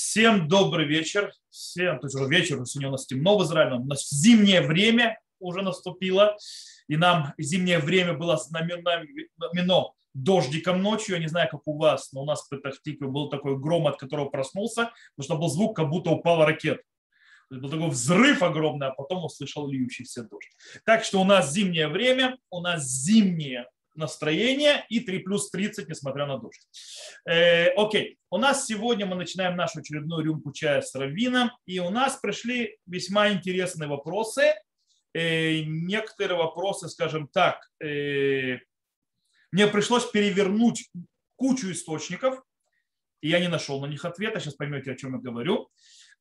Всем добрый вечер. Всем, то есть уже вечер, сегодня у нас темно в Израиле, у нас зимнее время уже наступило, и нам зимнее время было знамено дождиком ночью, я не знаю, как у вас, но у нас в Петахтике был такой гром, от которого проснулся, потому что был звук, как будто упала ракета. Был такой взрыв огромный, а потом услышал льющийся дождь. Так что у нас зимнее время, у нас зимнее настроение и 3 плюс 30, несмотря на дождь. Э, окей, у нас сегодня мы начинаем нашу очередную рюмку чая с раввином, и у нас пришли весьма интересные вопросы. Э, некоторые вопросы, скажем так, э, мне пришлось перевернуть кучу источников, и я не нашел на них ответа, сейчас поймете, о чем я говорю.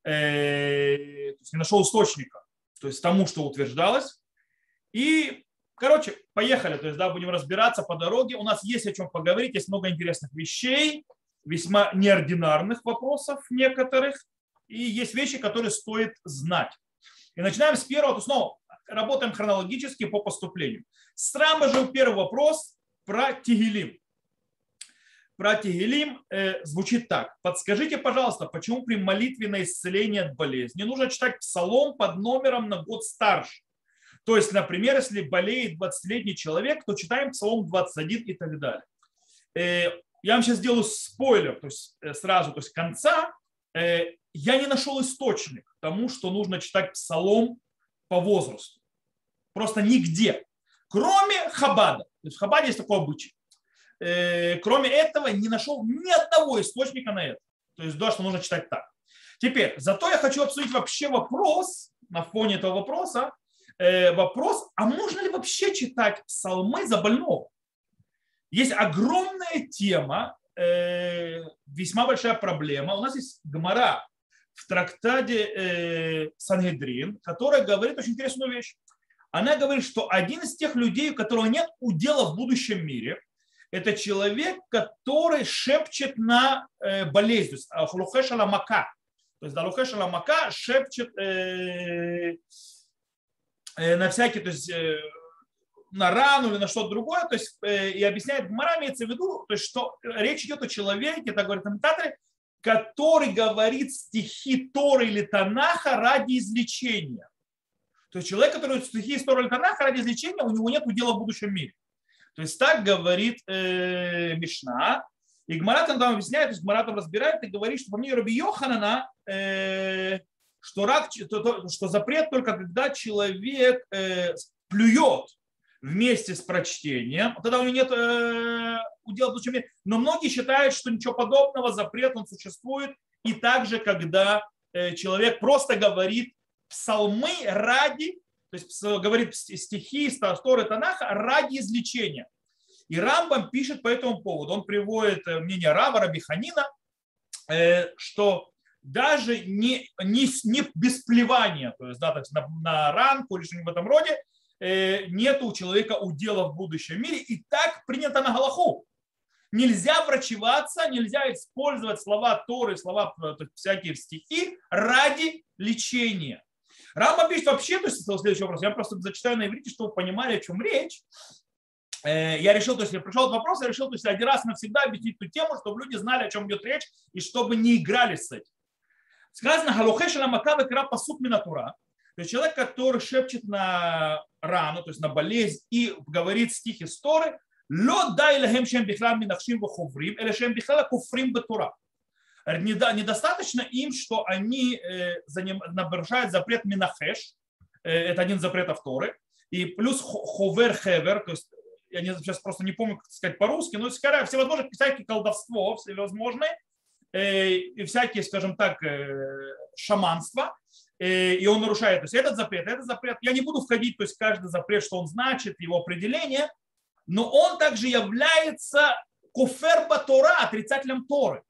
Э, не нашел источника, то есть тому, что утверждалось. И Короче, поехали, то есть, да, будем разбираться по дороге. У нас есть о чем поговорить, есть много интересных вещей, весьма неординарных вопросов некоторых, и есть вещи, которые стоит знать. И начинаем с первого, то снова работаем хронологически по поступлению. Сразу же первый вопрос про Тигелим. Про Тигелим э, звучит так. Подскажите, пожалуйста, почему при молитве на исцеление от болезни нужно читать псалом под номером на год старше? То есть, например, если болеет 20-летний человек, то читаем Псалом 21 и так далее. Э, я вам сейчас сделаю спойлер, то есть э, сразу, то есть конца. Э, я не нашел источник тому, что нужно читать Псалом по возрасту. Просто нигде. Кроме Хабада. То есть в Хабаде есть такой обычай. Кроме этого, не нашел ни одного источника на это. То есть, да, что нужно читать так. Теперь, зато я хочу обсудить вообще вопрос, на фоне этого вопроса, вопрос, а можно ли вообще читать псалмы за больного? Есть огромная тема, э, весьма большая проблема. У нас есть гмара в трактаде э, Сангедрин, которая говорит очень интересную вещь. Она говорит, что один из тех людей, у которого нет удела в будущем мире, это человек, который шепчет на болезнь, то есть ламака. То есть далухеша ламака шепчет Э, на всякий, то есть э, на рану или на что-то другое, то есть э, и объясняет, Гмара имеется в виду, то есть что речь идет о человеке, так говорят комментаторы, который говорит стихи Торы или Танаха ради излечения. То есть человек, который стихи Торы или Танаха ради излечения, у него нет дела в будущем мире. То есть так говорит э, Мишна. И Гмара там объясняет, то есть Гмара там разбирает и говорит, что по мнению Раби Йоханана, э, что, рак, что запрет только когда человек э, плюет вместе с прочтением, тогда у него нет э, удела в мире. Но многие считают, что ничего подобного, запрет он существует и также, когда э, человек просто говорит псалмы ради, то есть говорит стихи, Торы Танаха ради излечения. И Рамбам пишет по этому поводу, он приводит мнение Рава Рабиханина, что даже не, не, не без плевания, то есть, да, так, на, на ранку или что-нибудь в этом роде, э, нет у человека удела в будущем мире, и так принято на Галаху. Нельзя врачеваться, нельзя использовать слова Торы, слова э, всякие стихи ради лечения. Рама пишет вообще, то есть следующий вопрос, я просто зачитаю на иврите, чтобы вы понимали, о чем речь. Э, я решил, то есть я пришел этот вопрос, я решил то есть, один раз навсегда объяснить эту тему, чтобы люди знали, о чем идет речь, и чтобы не играли с этим. Сказано, галухешина макава кра пасук минатура. То есть человек, который шепчет на рану, то есть на болезнь и говорит стихи с Торы, ло дай лахем шем бихлам минахшим вахуврим, или шем бихлала куфрим бетура. Недостаточно им, что они э, нарушают запрет минахеш, э, это один из запретов Торы, и плюс ховер хевер, то есть я сейчас просто не помню, как сказать по-русски, но скорее всевозможные всякие колдовство, всевозможные, и всякие, скажем так, э, шаманства, э, и он нарушает. То есть этот запрет, этот запрет. Я не буду входить, то есть каждый запрет, что он значит, его определение, но он также является куфер Тора, отрицателем Торы.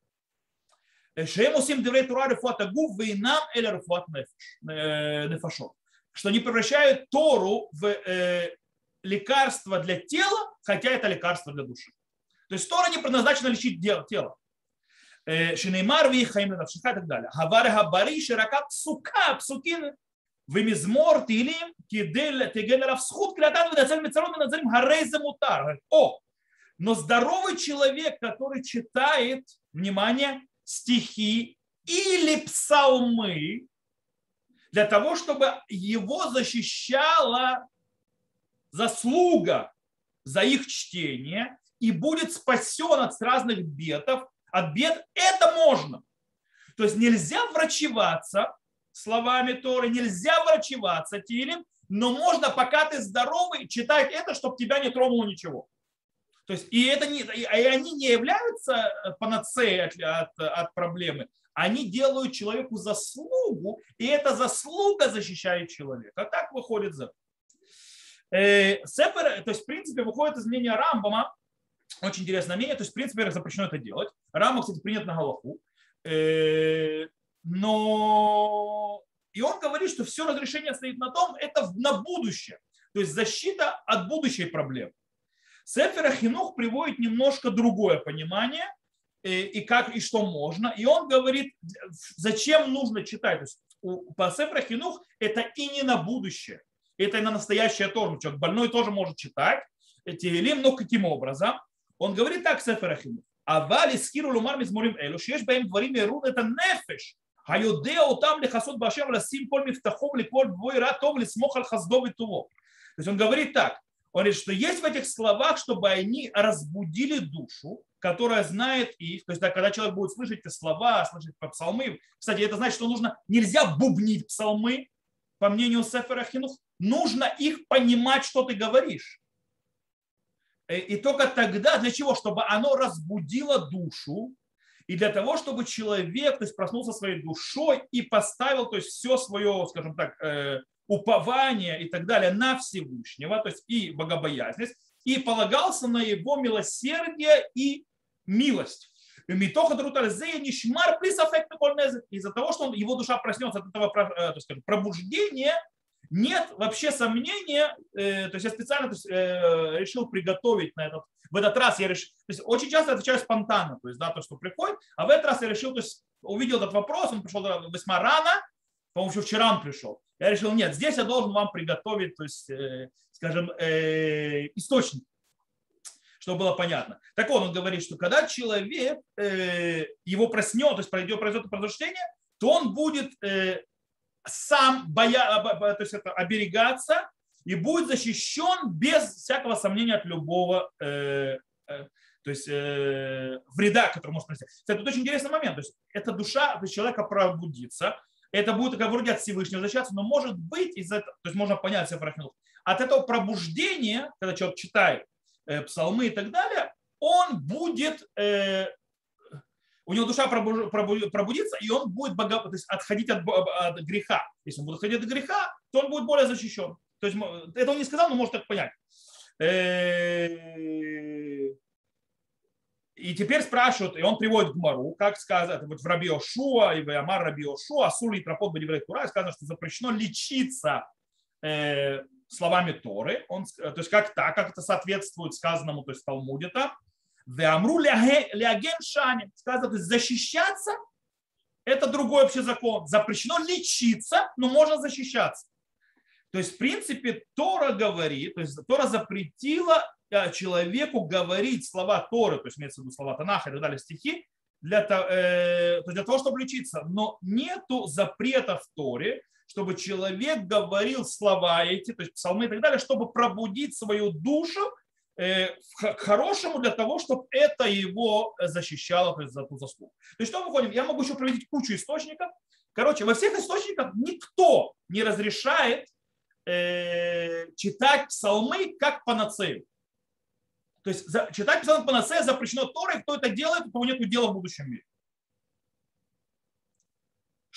Что они превращают Тору в лекарство для тела, хотя это лекарство для души. То есть Тора не предназначена лечить тело. שנאמר ויהי חיים לנפשך и так далее. הבר הבריא שרקה פסוקה, פסוקים ומזמור תהילים כדי תגן עליו זכות קריאתן ונצל מצרות ונצלים הרי זה мутар. О, но здоровый человек, который читает, внимание, стихи или псалмы для того, чтобы его защищала заслуга за их чтение и будет спасен от разных бедов, от бед, это можно. То есть нельзя врачеваться словами Торы, нельзя врачеваться Тилем, но можно, пока ты здоровый, читать это, чтобы тебя не тронуло ничего. То есть, и, это не, и они не являются э, панацеей от, от, от проблемы. Они делают человеку заслугу, и эта заслуга защищает человека. А так выходит за. Э, Сепер, то есть, в принципе, выходит из мнения Рамбама, очень интересное мнение, то есть, в принципе, запрещено это делать. Рамбам, кстати, принят на Галаху. Э, но и он говорит, что все разрешение стоит на том, это на будущее. То есть защита от будущей проблемы. Сефера Хинух приводит немножко другое понимание э, и как и что можно. И он говорит, зачем нужно читать. То есть по Сефера Хинух это и не на будущее, это и на настоящее тоже. Человек больной тоже может читать эти илим, но каким образом? Он говорит так, Сефера Хинух. אבל הזכירו לומר מזמורים אלו שיש בהם דברים ירוד את הנפש היודע אותם לכסות באשר ולשים כל מבטחו ולכל בו יראה טוב ולסמוך על חסדו וטובו. То есть он говорит так, он говорит, что есть в этих словах, чтобы они разбудили душу, которая знает их. То есть, да, когда человек будет слышать эти слова, слышать псалмы, кстати, это значит, что нужно, нельзя бубнить псалмы, по мнению Сефера Хинух, нужно их понимать, что ты говоришь. Э, и только тогда, для чего? Чтобы оно разбудило душу, и для того, чтобы человек то есть, проснулся своей душой и поставил то есть, все свое, скажем так, э, упование и так далее на Всевышнего, то есть и богобоязненность, и полагался на его милосердие и милость. Из-за того, что он, его душа проснется от этого э, так сказать, пробуждения, нет вообще сомнения, э, то есть я специально есть, э, решил приготовить на этот, в этот раз я решил, то есть очень часто отвечаю спонтанно, то есть да, то, что приходит, а в этот раз я решил, то есть увидел этот вопрос, он пришел весьма рано, по-моему, еще вчера он пришел. Я решил, нет, здесь я должен вам приготовить, то есть, э, скажем, э, источник, чтобы было понятно. Так вот, он говорит, что когда человек э, его проснет, то есть пройдет, произойдет пробуждение, то он будет э, сам боя, то есть это оберегаться и будет защищен без всякого сомнения от любого э, э, то есть э, вреда, который может принести. Кстати, тут очень интересный момент. То есть эта душа человека пробудится, это будет как вроде от Всевышнего защищаться, но может быть из этого, то есть можно понять Сефрахилух, от этого пробуждения, когда человек читает э, псалмы и так далее, он будет э, у него душа пробудится, и он будет бога, то есть отходить от, от греха. Если он будет отходить от греха, то он будет более защищен. То есть это он не сказал, но может так понять. Э, и теперь спрашивают, и он приводит Мару, как сказано, вот в Раби Ошуа и в Амар Раби Ошуа, Асули и Тропот Бадиврей Тура, сказано, что запрещено лечиться э, словами Торы, он, то есть как так, как это соответствует сказанному, то есть Талмуде там, Веамру леаген шани. Сказано, то есть защищаться – это другой вообще закон. Запрещено лечиться, но можно защищаться. То есть, в принципе, Тора говорит, то есть Тора запретила э, человеку говорить слова Торы, то есть имеется в виду слова Танаха и так далее, стихи, для, э, для того, чтобы лечиться. Но нету запрета в Торе, чтобы человек говорил слова эти, то есть псалмы и так далее, чтобы пробудить свою душу к хорошему для того, чтобы это его защищало то есть, за ту заслугу. То есть что мы выходим? Я могу еще провести кучу источников. Короче, во всех источниках никто не разрешает э, читать псалмы как панацею. То есть читать псалмы панацея запрещено Торой, кто это делает, у кого нет дела в будущем мире.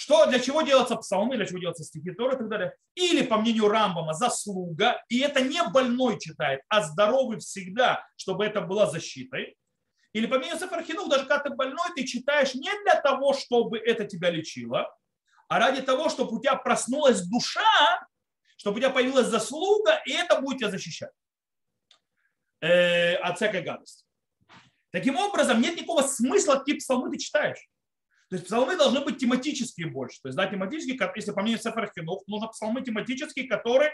Что, для чего делаются псалмы, для чего делаются стихи Торы и так далее. Или, по мнению Рамбама, заслуга. И это не больной читает, а здоровый всегда, чтобы это была защитой. Или, по мнению Сефархинух, даже когда ты больной, ты читаешь не для того, чтобы это тебя лечило, а ради того, чтобы у тебя проснулась душа, чтобы у тебя появилась заслуга, и это будет тебя защищать э, от всякой гадости. Таким образом, нет никакого смысла, какие псалмы ты читаешь. То есть псалмы должны быть тематические больше. То есть, да, тематические, если по мнению Сефер Хинух, нужно псалмы тематические, которые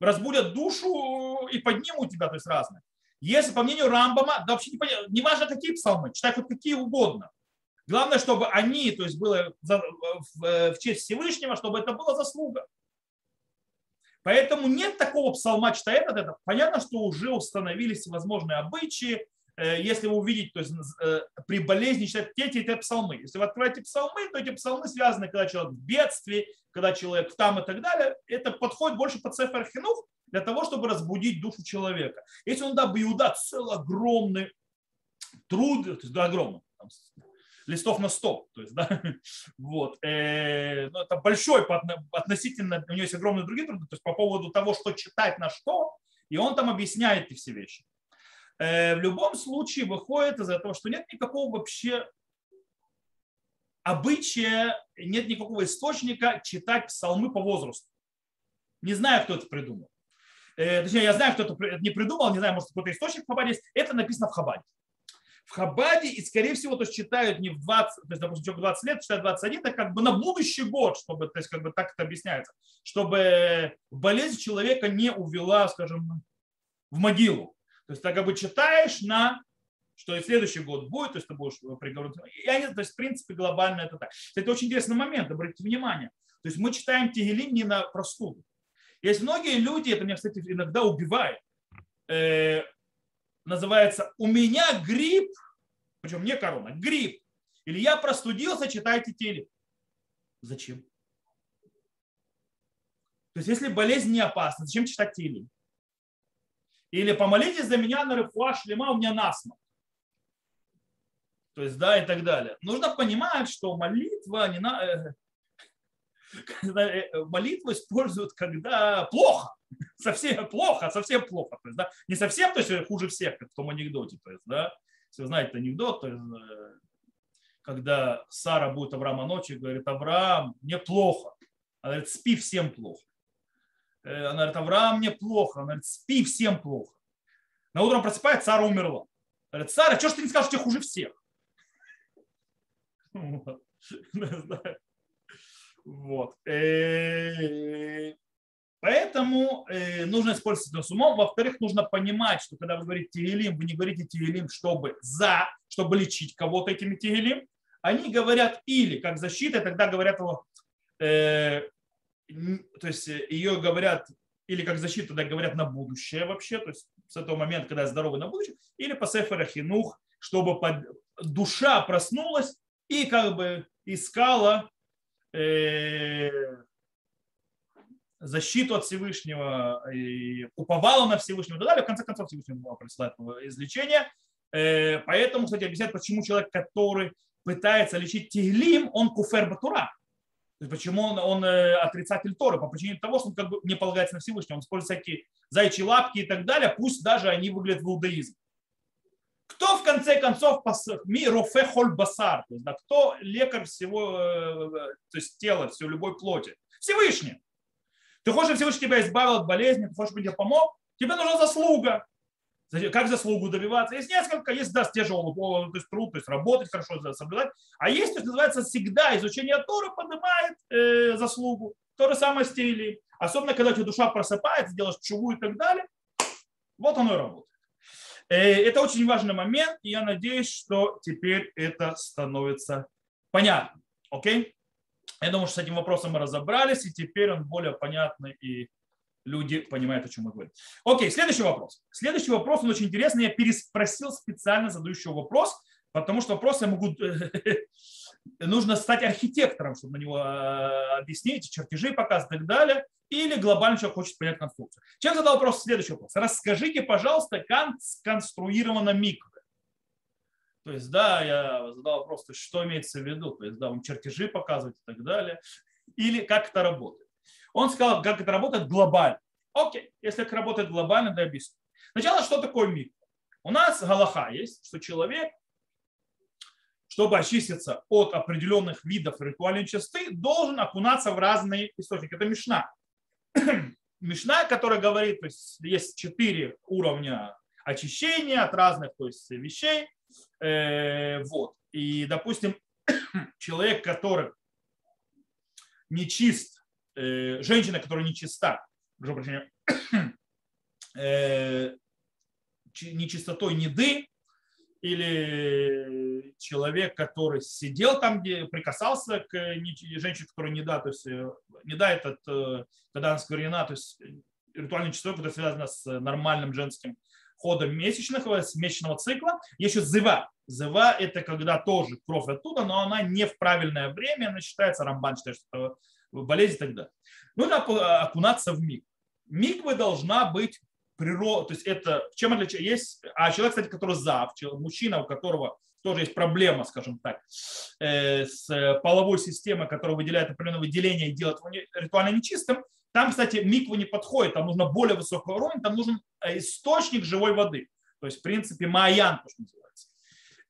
разбудят душу и поднимут тебя, то есть разные. Если по мнению Рамбама, да вообще не, не важно какие псалмы, читай хоть какие угодно. Главное, чтобы они, то есть было в честь Всевышнего, чтобы это была заслуга. Поэтому нет такого псалма читает это. Понятно, что уже установились возможные обычаи. Э, если вы увидите, то есть э, при болезни читать те, те, те псалмы. Если вы откроете псалмы, то эти псалмы связаны, когда человек в бедствии, когда человек там и так далее. Это подходит больше под Сефер Хинух для того, чтобы разбудить душу человека. Если он даст Иуда целый огромный труд, то есть да, огромный, там, листов на 100. То есть, да, вот. Э, ну, это большой по, относительно, у него есть огромные другие труды, то есть по поводу того, что читать на что, и он там объясняет эти все вещи. Э, в любом случае выходит из этого, что нет никакого вообще обычая, нет никакого источника читать псалмы по возрасту. Не знаю, кто это придумал. Э, точнее, я знаю, кто это не придумал, не знаю, может, какой-то источник в Хабаде есть. Это написано в Хабаде в Хабаде, и, скорее всего, то есть читают не в 20, то есть, допустим, человек 20 лет, читает 21, это как бы на будущий год, чтобы, то есть, как бы так это объясняется, чтобы болезнь человека не увела, скажем, в могилу. То есть, ты как бы читаешь на что и следующий год будет, то есть ты будешь приговорен. И они, то есть, в принципе, глобально это так. Это очень интересный момент, обратите внимание. То есть мы читаем Тегелим не на простуду. Есть многие люди, это меня, кстати, иногда убивает, э, называется «У меня грипп», причем не корона, грипп, или «Я простудился, читайте теле». Зачем? То есть если болезнь не опасна, зачем читать теле? Или помолитесь за меня на рыфуа шлема, у меня насморк. То есть, да, и так далее. Нужно понимать, что молитва не на... Э, э, молитву используют, когда плохо совсем плохо, совсем плохо. То есть, да, не совсем, то есть хуже всех, как в том анекдоте. То есть, да, если вы знаете анекдот, то есть, э, когда Сара будет Авраама ночью, говорит, Авраам, мне плохо. Она говорит, спи, всем плохо. Э, она говорит, Авраам, мне плохо. Она говорит, спи, всем плохо. На утром просыпается, Сара умерла. Говорит, Сара, что ж ты не скажешь, тебе хуже всех? Вот. Э, Поэтому э, нужно использовать это с умом. Во-вторых, нужно понимать, что когда вы говорите тигелим, вы не говорите тигелим, чтобы за, чтобы лечить кого-то этими тигелим. Они говорят или как защита, тогда говорят его, то есть э, ее говорят или как защита, тогда говорят на будущее вообще, то есть с этого момента, когда я здоровый на будущее, или по сефера хинух, чтобы под, душа проснулась и как бы искала э, защиту от Всевышнего, и уповала на Всевышнего и так далее. В конце концов, Всевышний присылает излечение. Э, поэтому, кстати, объясняет, почему человек, который пытается лечить тиглим, он куфер батура. Есть почему он, он э, отрицатель Торы? По причине того, что он как бы не полагается на Всевышнего. Он использует всякие зайчьи лапки и так далее, пусть даже они выглядят в иудаизм. Кто в конце концов рофе холь басар, то есть, да, кто лекарь всего, э, то есть тела, всей любой плоти? Всевышний. Ты хочешь, чтобы Всевышний тебя избавил от болезни, ты хочешь, чтобы тебе помог, тебе нужна заслуга. Как заслугу добиваться? Есть несколько, есть да, те же то есть труд, то есть работать хорошо, соблюдать. А есть, то есть называется всегда изучение Торы поднимает э, заслугу. То же самое с стили. Особенно, когда у тебя душа просыпается, делаешь чуву и так далее. Вот оно и работает. Э, это очень важный момент, и я надеюсь, что теперь это становится понятно. Окей? Я думаю, что с этим вопросом мы разобрались, и теперь он более понятный, и люди понимают, о чем мы говорим. Окей, следующий вопрос. Следующий вопрос, он очень интересный. Я переспросил специально задающего вопрос, потому что вопрос я могу... Нужно стать архитектором, чтобы на него э, объяснить, чертежи показывать и так далее. Или глобально человек хочет понять конструкцию. Чем задал вопрос? Следующий вопрос. Расскажите, пожалуйста, как сконструирована микро. То есть, да, я задал вопрос, что имеется в виду, то есть, да, он чертежи показывает и так далее, или как это работает. Он сказал, как это работает глобально. Окей, если это работает глобально, да объясню. Сначала, что такое мир? У нас галаха есть, что человек, чтобы очиститься от определенных видов ритуальной чистоты, должен окунаться в разные источники. Это Мишна. Мишна, которая говорит, то есть есть четыре уровня очищения от разных то есть, вещей. Э, вот. И, допустим, человек, который не чист, э, женщина, которая не чиста, прошу прощения, э, нечистотой неды, или человек, который сидел там, где прикасался к женщине, которая не да, то есть э, не да, этот, э, когда она сквернена, то есть ритуальный часов, это связано с нормальным женским ходом месячных, с месячного цикла. Еще зыва. Зыва – это когда тоже кровь оттуда, но она не в правильное время, она считается, рамбан считает, что болезнь и так далее. Нужно окунаться в миг. Миква должна быть природа, то есть это чем отличается, есть, а человек, кстати, который зав, мужчина, у которого тоже есть проблема, скажем так, э, с половой системой, которая выделяет определенное выделение и делает его ритуально нечистым, там, кстати, миква не подходит, там нужно более высокий уровень, там нужен э, источник живой воды. То есть, в принципе, майян, то, что называется.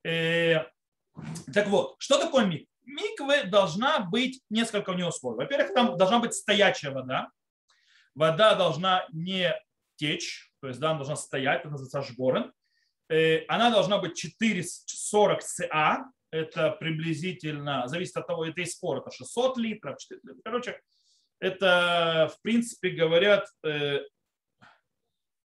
Э, так вот, что такое миква? Миквы должна быть несколько у нее условий. Во-первых, там должна быть стоячая вода. Вода должна не течь, то есть да, она должна стоять, это называется шгорен. Э, она должна быть 440 СА, это приблизительно, зависит от того, это и спор, это 600 литров, 4 литров. Короче, это, в принципе, говорят, э,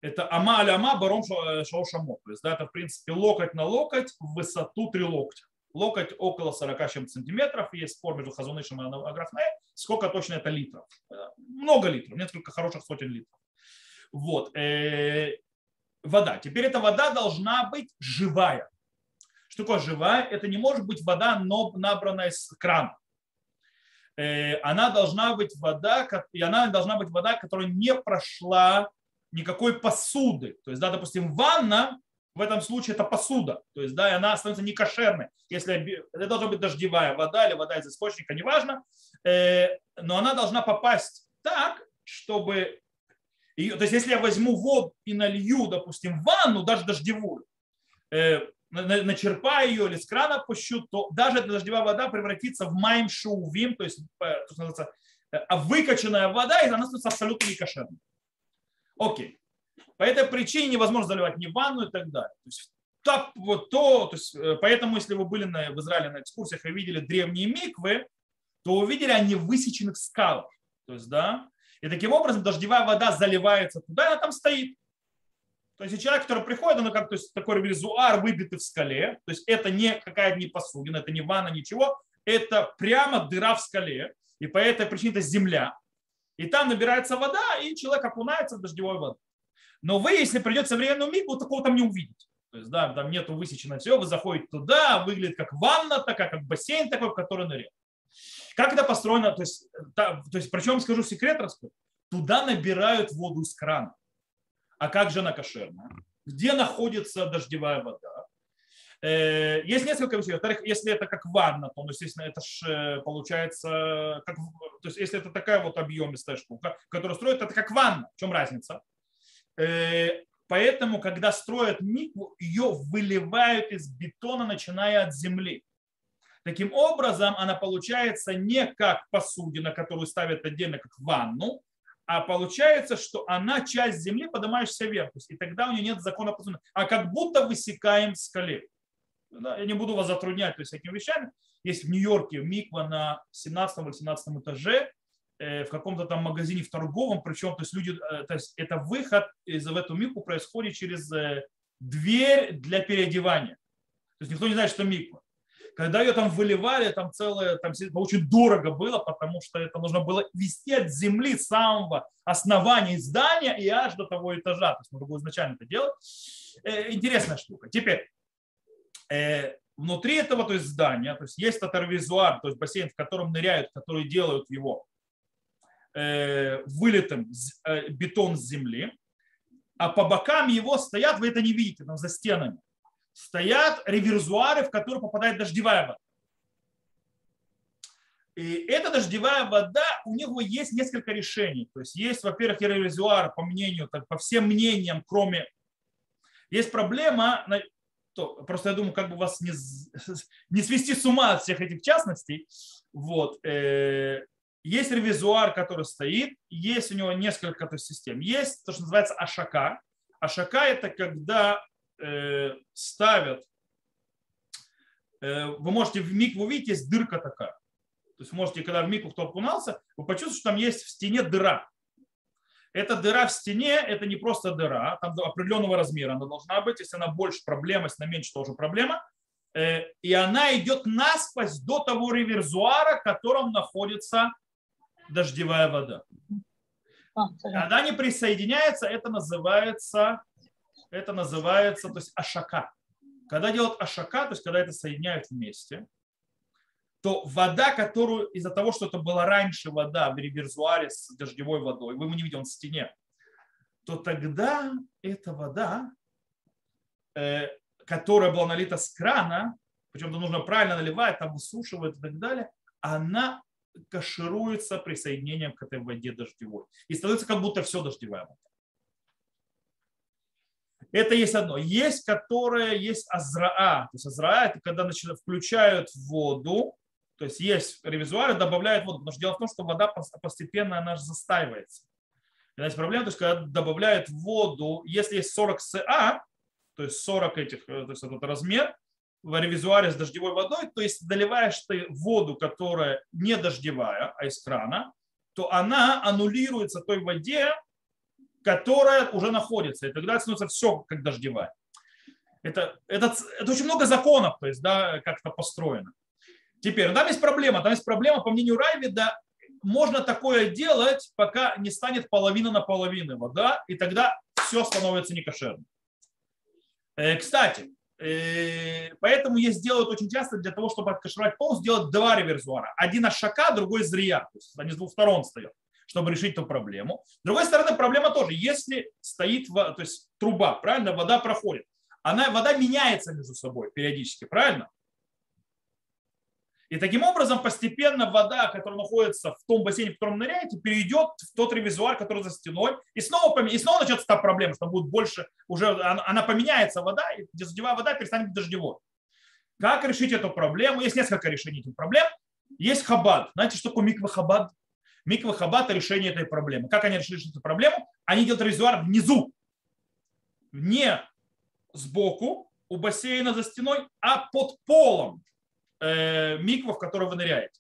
это ама аля ама баром шаошамо. То есть, да, это, в принципе, локоть на локоть в высоту 3 локтя. Локоть около 40 чем сантиметров. Есть спор между Хазунышем и Аграфней, сколько точно это литров. Э, много литров, несколько хороших сотен литров. Вот. Э, вода. Теперь эта вода должна быть живая. Что такое живая? Это не может быть вода, но набранная с крана. Э, она должна быть вода, и она должна быть вода, которая не прошла никакой посуды. То есть, да, допустим, ванна в этом случае это посуда. То есть, да, и она становится не кошерной. Если это должна быть дождевая вода или вода из источника, неважно, э, но она должна попасть так, чтобы ее, то есть, если я возьму воду и налью, допустим, в ванну, даже дождевую, э, начерпаю ее или с крана пущу, то даже эта дождевая вода превратится в майм шоувим, то есть, э, то, что называется, э, выкачанная вода, и она становится абсолютно некошерной. Окей. По этой причине невозможно заливать ни ванну и так далее. То есть, вот то, то есть, э, поэтому, если вы были на, в Израиле на экскурсиях и видели древние миквы, то увидели они высеченных скалах. То есть, да, и таким образом дождевая вода заливается туда, и она там стоит. То есть человек, который приходит, он как то есть, такой резуар, выбитый в скале. То есть это не какая-то не посудина, это не ванна, ничего. Это прямо дыра в скале. И по этой причине это земля. И там набирается вода, и человек окунается в дождевую воду. Но вы, если придет современный миг, вы такого там не увидите. То есть, да, там нету высечено все, вы заходите туда, выглядит как ванна такая, как бассейн такой, в который ныряет. Как это построено? То есть, та, то есть причем скажу секрет, расскажу. Туда набирают воду из крана. А как же она кошерная? Где находится дождевая вода? Э, есть несколько вещей. Во-вторых, если это как ванна, то, ну, естественно, это ж э, получается, как, то есть если это такая вот объемистая штука, которую строят, это как ванна. В чем разница? Э, поэтому, когда строят микву, ее выливают из бетона, начиная от земли. Таким образом, она получается не как посудина, которую ставят отдельно, как ванну, а получается, что она часть земли, поднимаешься вверх. И тогда у нее нет закона посудины, а как будто высекаем скале. Я не буду вас затруднять то есть, этими вещами. Есть в Нью-Йорке миква на 17 или 17 этаже, в каком-то там магазине в торговом, причем то есть люди, э, то есть это выход из в эту микву происходит через э, дверь для переодевания. То есть никто не знает, что миква. Когда ее там выливали, там целое, там очень дорого было, потому что это нужно было вести от земли самого основания здания и аж до того этажа. То есть нужно было изначально это делать. Э, интересная штука. Теперь, э, внутри этого то есть здания, то есть есть татарвизуар, то есть бассейн, в котором ныряют, которые делают его э, вылитым бетон с земли, а по бокам его стоят, вы это не видите, там за стенами, стоят реверзуары, в которые попадает дождевая вода. И эта дождевая вода, у него есть несколько решений. То есть есть, во-первых, реверзуар, по мнению, так, по всем мнениям, кроме... Есть проблема, то, просто я думаю, как бы вас не, не свести с ума от всех этих частностей. Вот. Э, есть ревизуар, который стоит, есть у него несколько то, систем. Есть то, что называется ашака. Ашака – это когда Э, ставят, э, вы можете в миг увидеть, есть дырка такая. То есть можете, когда в мику кто окунался, вы почувствуете, что там есть в стене дыра. Эта дыра в стене, это не просто дыра, там определенного размера она должна быть. Если она больше проблема, если она меньше, тоже проблема. Э, и она идет насквозь до того реверзуара, в котором находится дождевая вода. А, Когда они присоединяются, это называется, это называется то есть ашака. Когда делают ашака, то есть когда это соединяют вместе, то вода, которую из-за того, что это была раньше вода в реверзуаре с дождевой водой, вы его не видите, он в стене, то тогда эта вода, э, которая была налита с крана, причем это нужно правильно наливать, там высушивают и так далее, она кашируется присоединением к этой воде дождевой. И становится как будто все дождевая вода. Это есть одно. Есть, которое есть азраа. То есть азраа это когда начинают, включают воду, то есть есть ревизуары, добавляют воду. Потому что дело в том, что вода постепенно она же застаивается. И есть проблема, то есть когда добавляют воду, если есть 40 СА, то есть 40 этих, э, то есть этот размер, в ревизуаре с дождевой водой, то есть доливаешь ты воду, которая не дождевая, а из крана, то она аннулируется той воде, которая уже находится. И тогда становится все как дождевая. Это, это, это очень много законов, то есть, да, как-то построено. Теперь, там есть проблема. Там есть проблема, по мнению Райвида, можно такое делать, пока не станет половина на половину вода, и тогда все становится некошерным. Э, кстати, э, поэтому есть делают очень часто для того, чтобы откашировать пол, сделать два реверзуара. Один ашака, другой зрия. То есть они с двух сторон стоят, чтобы решить эту проблему. С другой стороны, проблема тоже. Если стоит то есть труба, правильно, вода проходит, она, вода меняется между собой периодически, правильно? И таким образом постепенно вода, которая находится в том бассейне, в котором ныряете, перейдет в тот ревизуар, который за стеной, и снова, и снова начнется та проблема, что будет больше, уже она поменяется вода, и дождевая вода перестанет быть дождевой. Как решить эту проблему? Есть несколько решений этих проблем. Есть хабад. Знаете, что такое миква хабад? Миква хабад – это решение этой проблемы. Как они решили эту проблему? Они делают резервуар внизу, не сбоку у бассейна за стеной, а под полом миква, в которой вы ныряете.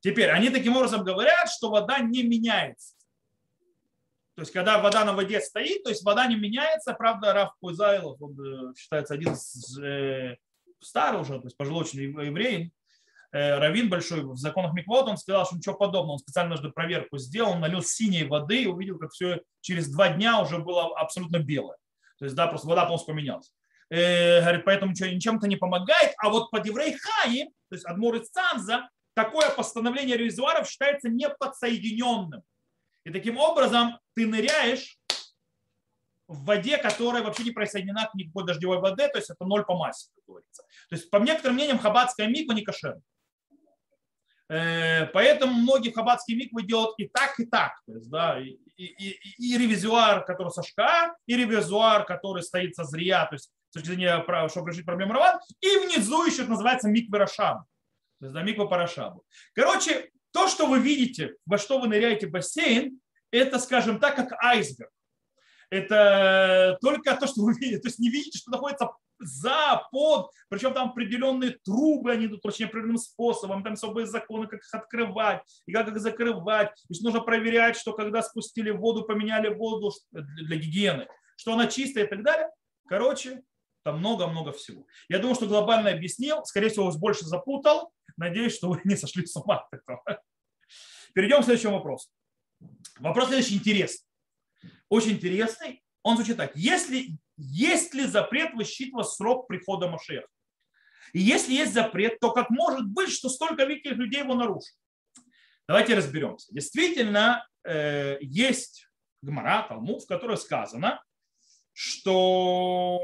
Теперь, они таким образом говорят, что вода не меняется. То есть, когда вода на воде стоит, то есть вода не меняется. Правда, Раф Пузайлов, он э, считается один из э, старый уже, то есть пожилой очень еврей, э, Равин большой в законах Миквод, он сказал, что ничего подобного. Он специально даже проверку сделал, он налил синей воды и увидел, как все через два дня уже было абсолютно белое. То есть, да, просто вода полностью поменялась э, говорит, поэтому ничем-то не помогает. А вот под еврей то есть Адмур из Цанза, такое постановление ревизуаров считается неподсоединенным. И таким образом ты ныряешь в воде, которая вообще не присоединена к никакой дождевой воде, то есть это ноль по массе, как говорится. То есть по некоторым мнениям хабатская миква не кошерна. Э, поэтому многие хабатские миквы делают и так, и так. То есть, да, и, и, и, и ревизуар, который со шка, и ревизуар, который стоит со зрия, то есть точки зрения, чтобы решить проблему Раван, и внизу еще называется миквы. То есть да, миква по Рашабу. Короче, то, что вы видите, во что вы ныряете в бассейн, это, скажем так, как айсберг. Это только то, что вы видите. То есть не видите, что находится за, под, причем там определенные трубы, они идут очень определенным способом, там особые законы, как их открывать и как их закрывать. То есть нужно проверять, что когда спустили воду, поменяли воду для гигиены, что она чистая и так далее. Короче, там много-много всего. Я думаю, что глобально объяснил. Скорее всего, вас больше запутал. Надеюсь, что вы не сошли с ума от этого. Перейдем к следующему вопросу. Вопрос следующий интересный. Очень интересный. Он звучит так. Если, есть ли запрет высчитывать срок прихода Машеха? И если есть запрет, то как может быть, что столько великих людей его нарушат? Давайте разберемся. Действительно, э, есть Гмара, Талмуд, в которой сказано, что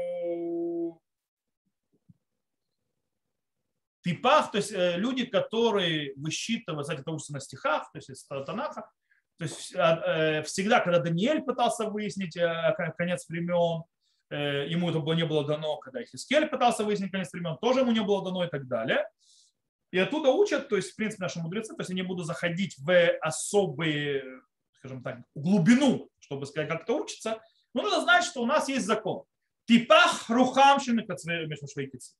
типах, то есть э, люди, которые высчитывают, кстати, это учатся на стихах, то есть из Танаха, то есть а, э, всегда, когда Даниэль пытался выяснить э, конец времен, ему это не было дано, когда Хискель пытался выяснить конец времен, тоже ему не было дано и так далее. И оттуда учат, то есть, в принципе, наши мудрецы, то есть, я не буду заходить в особые, скажем так, глубину, чтобы сказать, как это учится, но нужно знать, что у нас есть закон. Типах рухамшины швейкицы.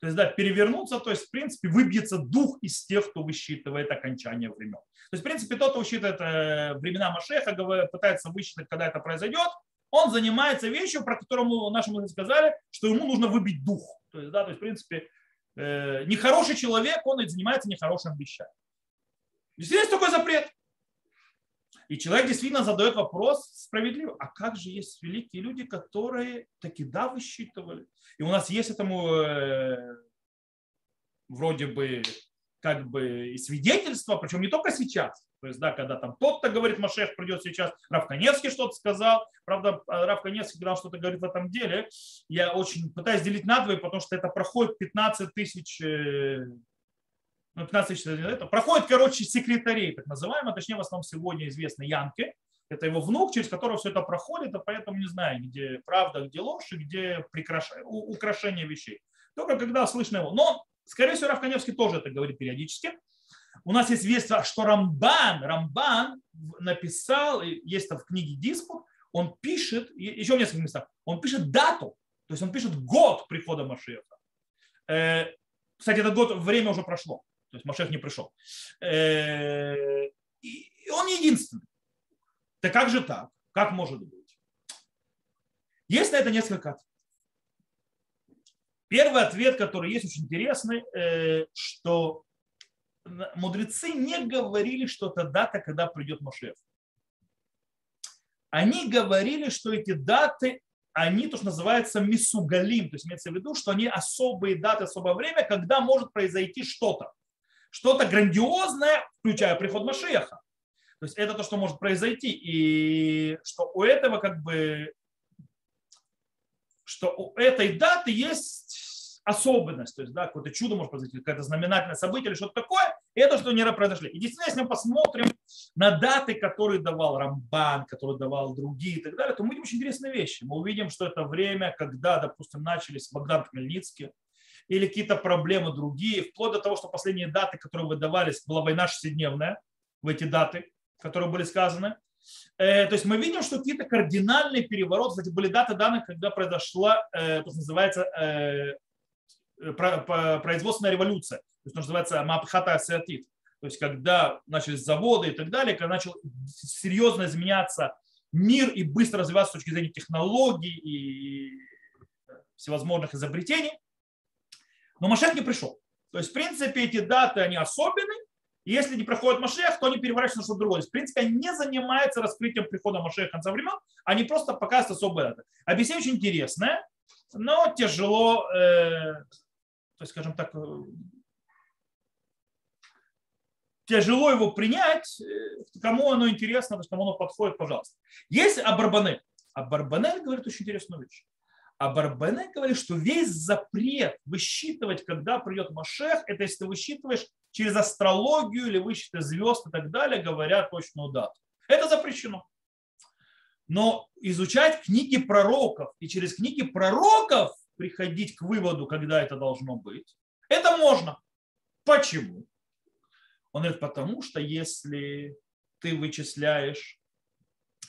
То есть, да, перевернуться, то есть, в принципе, выбьется дух из тех, кто высчитывает окончание времен. То есть, в принципе, тот, кто высчитывает э, времена Машеха, пытается высчитать, когда это произойдет, он занимается вещью, про которую наши мужи сказали, что ему нужно выбить дух. То есть, да, то есть, в принципе, э, нехороший человек, он занимается нехорошим вещами. Здесь есть такой запрет. И человек действительно задает вопрос справедливо. А как же есть великие люди, которые таки да высчитывали? И у нас есть этому э, вроде бы как бы и свидетельство, причем не только сейчас. То есть, да, когда там тот-то говорит, Машех придет сейчас, Рав Каневский что-то сказал. Правда, Рав Каневский, когда что-то говорит в этом деле, я очень пытаюсь делить на двое, потому что это проходит 15 тысяч э, ну, 15 тысяч, это проходит, короче, секретарей, так называемый, точнее, в основном сегодня известный Янке, это его внук, через которого все это проходит, а поэтому не знаю, где правда, где ложь, где украшение вещей. Только когда слышно его. Но, скорее всего, Равканевский тоже это говорит периодически. У нас есть весть, что Рамбан, Рамбан написал, есть там в книге Диспут, он пишет, еще в нескольких местах, он пишет дату, то есть он пишет год прихода Машеха. Э, кстати, этот год, время уже прошло. То есть Машех не пришел. Э, и он единственный. Да как же так? Как может быть? Есть на это несколько ответов. Первый ответ, который есть очень интересный, э, что мудрецы не говорили, что это дата, когда придет Машех. Они говорили, что эти даты, они то, что называется мисугалим, то есть имеется в виду, что они особые даты, особое время, когда может произойти что-то что-то грандиозное, включая приход Машеха. То есть это то, что может произойти. И что у этого как бы, что у этой даты есть особенность, то есть да, какое-то чудо может произойти, какое-то знаменательное событие или что-то такое, и это что не произошли. И действительно, если мы посмотрим на даты, которые давал Рамбан, которые давал другие и так далее, то мы увидим очень интересные вещи. Мы увидим, что это время, когда, допустим, начались Богдан Хмельницкий, или какие-то проблемы другие, вплоть до того, что последние даты, которые выдавались, была война шестидневная в эти даты, которые были сказаны. Э, то есть мы видим, что какие-то кардинальные перевороты, кстати, были даты данных, когда произошла, э, то, что называется, э, производственная революция, то есть, то, что называется Мапхата Асиатит. То есть когда начались заводы и так далее, когда начал серьезно изменяться мир и быстро развиваться с точки зрения технологий и всевозможных изобретений, но Машех не пришел. То есть, в принципе, эти даты, они особенные. И если не проходит Машех, то они переворачиваются на что-то другое. То есть, в принципе, они не занимаются раскрытием прихода Машеха конца времен, они просто показывают особые даты. Объяснение очень интересное, но тяжело, э, то есть, скажем так, э, тяжело его принять, э, кому оно интересно, кому оно подходит, пожалуйста. Есть Абарбанель. Абарбанель говорит очень интересную вещь. А Барбене говорит, что весь запрет высчитывать, когда придет Машех, это если ты высчитываешь через астрологию или высчитываешь звезд и так далее, говорят точную дату. Это запрещено. Но изучать книги пророков и через книги пророков приходить к выводу, когда это должно быть, это можно. Почему? Он говорит, потому что если ты вычисляешь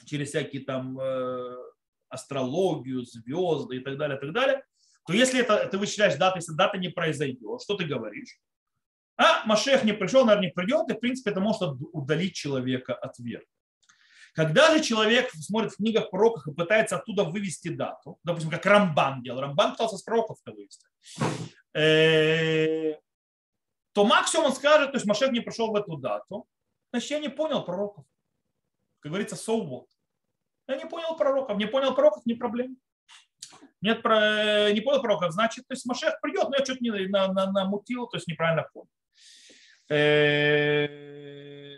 через всякие там э, астрологию, звезды и так далее, и так далее, то если это, ты вычисляешь дату, если дата не произойдет, что ты говоришь? А Машех не пришел, наверное, не придет, и в принципе это может удалить человека от веры. Когда же человек смотрит в книгах пророков и пытается оттуда вывести дату, допустим, как Рамбан делал, Рамбан пытался с пророков-то вывести, э, то максимум он скажет, то есть Машех не пришел в эту дату, значит, я не понял пророков. Как говорится, so what. Я не понял пророков. Не понял пророков, не проблема. Нет, про, не понял пророков, значит, то есть Машех придет, но я что-то не на, на, намутил, то есть неправильно понял. Э,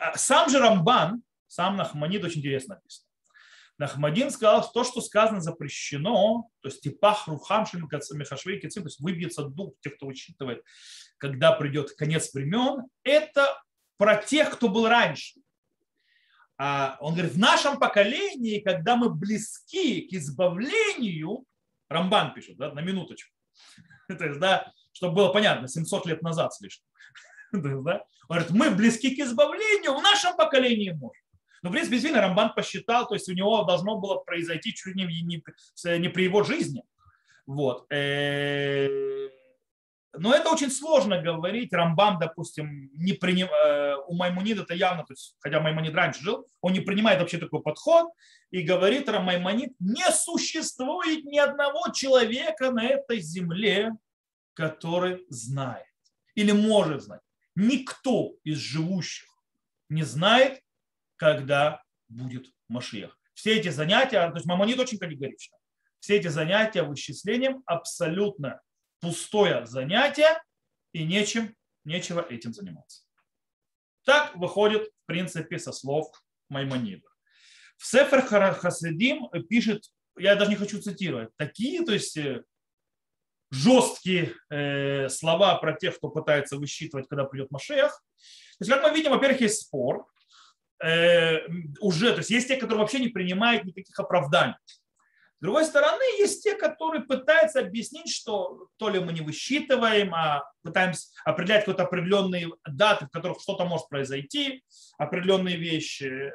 а сам же Рамбан, сам Нахманид очень интересно написано. Нахмадин сказал, что то, что сказано запрещено, то есть типах рухам мехашвей то есть выбьется дух тех, кто учитывает, когда придет конец времен, это про тех, кто был раньше. А он говорит, в нашем поколении, когда мы близки к избавлению, Рамбан пишет, да, на минуточку, то есть, да, чтобы было понятно, 700 лет назад слишком. да? Он говорит, мы близки к избавлению, в нашем поколении можно. Но, в принципе, действительно, Рамбан посчитал, то есть у него должно было произойти чуть ли не, не, не при его жизни. Вот. Но это очень сложно говорить. Рамбам, допустим, не приним... Э, у Маймонида это явно, то есть, хотя Маймонид раньше жил, он не принимает вообще такой подход и говорит, Маймонид, не существует ни одного человека на этой земле, который знает или может знать. Никто из живущих не знает, когда будет Машиях. Все эти занятия, то есть Маймонид очень категорично, все эти занятия вычислением абсолютно пустое занятие и нечем, нечего этим заниматься. Так выходит, в принципе, со слов Маймонида. В Сефер Хасидим пишет, я даже не хочу цитировать, такие, то есть э, жесткие э, слова про тех, кто пытается высчитывать, когда придет Машех. То есть, как мы видим, во-первых, есть спор. Э, уже, то есть есть те, которые вообще не принимают никаких оправданий. С другой стороны, есть те, которые пытаются объяснить, что то ли мы не высчитываем, а пытаемся определять какие-то определенные даты, в которых что-то может произойти, определенные вещи.